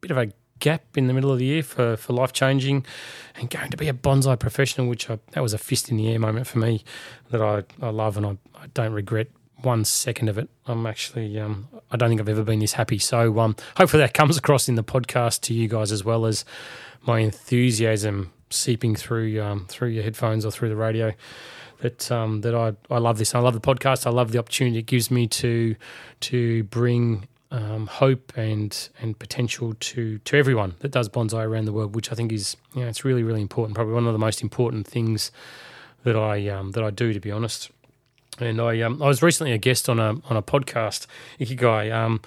bit of a gap in the middle of the year for, for life changing and going to be a bonsai professional, which I, that was a fist in the air moment for me that I, I love and I, I don't regret one second of it. I'm actually, um, I don't think I've ever been this happy. So um, hopefully that comes across in the podcast to you guys as well as my enthusiasm seeping through um, through your headphones or through the radio. That um, that I, I love this. I love the podcast. I love the opportunity it gives me to to bring um, hope and and potential to to everyone that does bonsai around the world, which I think is you know, it's really really important. Probably one of the most important things that I um, that I do, to be honest. And I um, I was recently a guest on a on a podcast, Ikigai, um,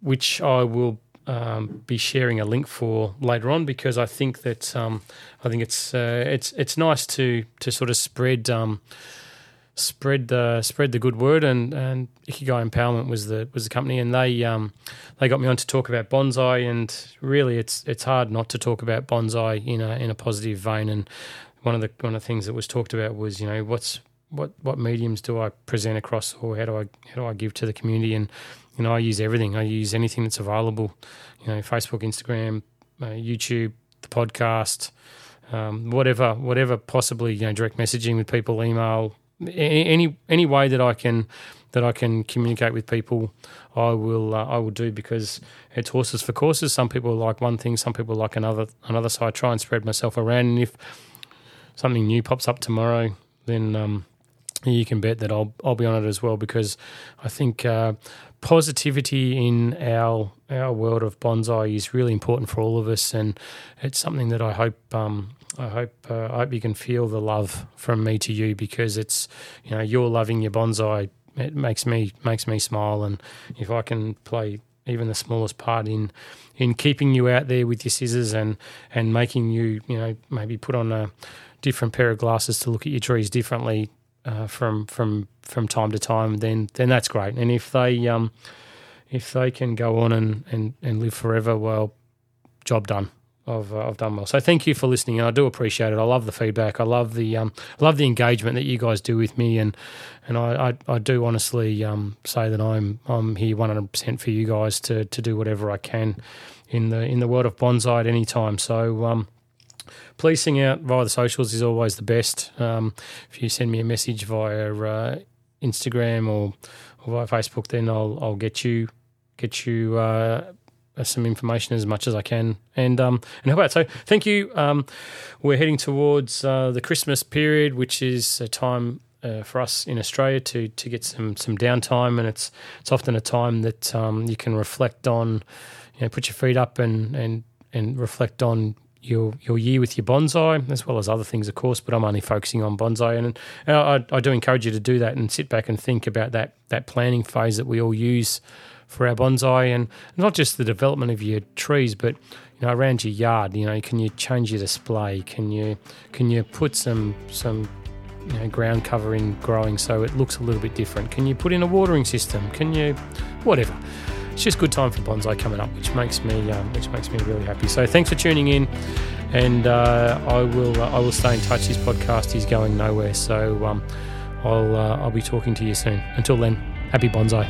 which I will um, be sharing a link for later on because I think that um, I think it's uh, it's it's nice to to sort of spread um, spread the spread the good word. And, and Ikigai Empowerment was the was the company, and they um, they got me on to talk about bonsai. And really, it's it's hard not to talk about bonsai in a in a positive vein. And one of the one of the things that was talked about was you know what's what what mediums do I present across, or how do I how do I give to the community? And you know, I use everything. I use anything that's available. You know, Facebook, Instagram, uh, YouTube, the podcast, um, whatever, whatever possibly. You know, direct messaging with people, email, any any way that I can that I can communicate with people, I will uh, I will do because it's horses for courses. Some people like one thing, some people like another another. So I try and spread myself around, and if something new pops up tomorrow, then um, you can bet that I'll I'll be on it as well because I think uh, positivity in our our world of bonsai is really important for all of us, and it's something that I hope um, I hope uh, I hope you can feel the love from me to you because it's you know you're loving your bonsai. It makes me makes me smile, and if I can play even the smallest part in in keeping you out there with your scissors and and making you you know maybe put on a different pair of glasses to look at your trees differently uh, from from from time to time, then then that's great. And if they um, if they can go on and, and, and live forever, well, job done. I've, uh, I've done well. So thank you for listening. And I do appreciate it. I love the feedback. I love the um, love the engagement that you guys do with me, and and I, I, I do honestly um, say that I'm I'm here 100 percent for you guys to to do whatever I can in the in the world of bonsai at any time. So um, sing out via the socials is always the best. Um, if you send me a message via uh, Instagram or, or, via Facebook, then I'll I'll get you get you uh, some information as much as I can. And um, and how about so? Thank you. Um, we're heading towards uh, the Christmas period, which is a time. Uh, for us in Australia to to get some some downtime, and it's it's often a time that um, you can reflect on, you know, put your feet up and and and reflect on your your year with your bonsai, as well as other things, of course. But I'm only focusing on bonsai, and, and I, I, do encourage you to do that and sit back and think about that that planning phase that we all use for our bonsai, and not just the development of your trees, but you know around your yard. You know, can you change your display? Can you can you put some some you know, ground cover in growing so it looks a little bit different? Can you put in a watering system? Can you whatever? it's just good time for bonsai coming up, which makes me um, which makes me really happy. So thanks for tuning in, and uh, I will uh, I will stay in touch. This podcast is going nowhere, so um, I'll uh, I'll be talking to you soon. Until then, happy bonsai.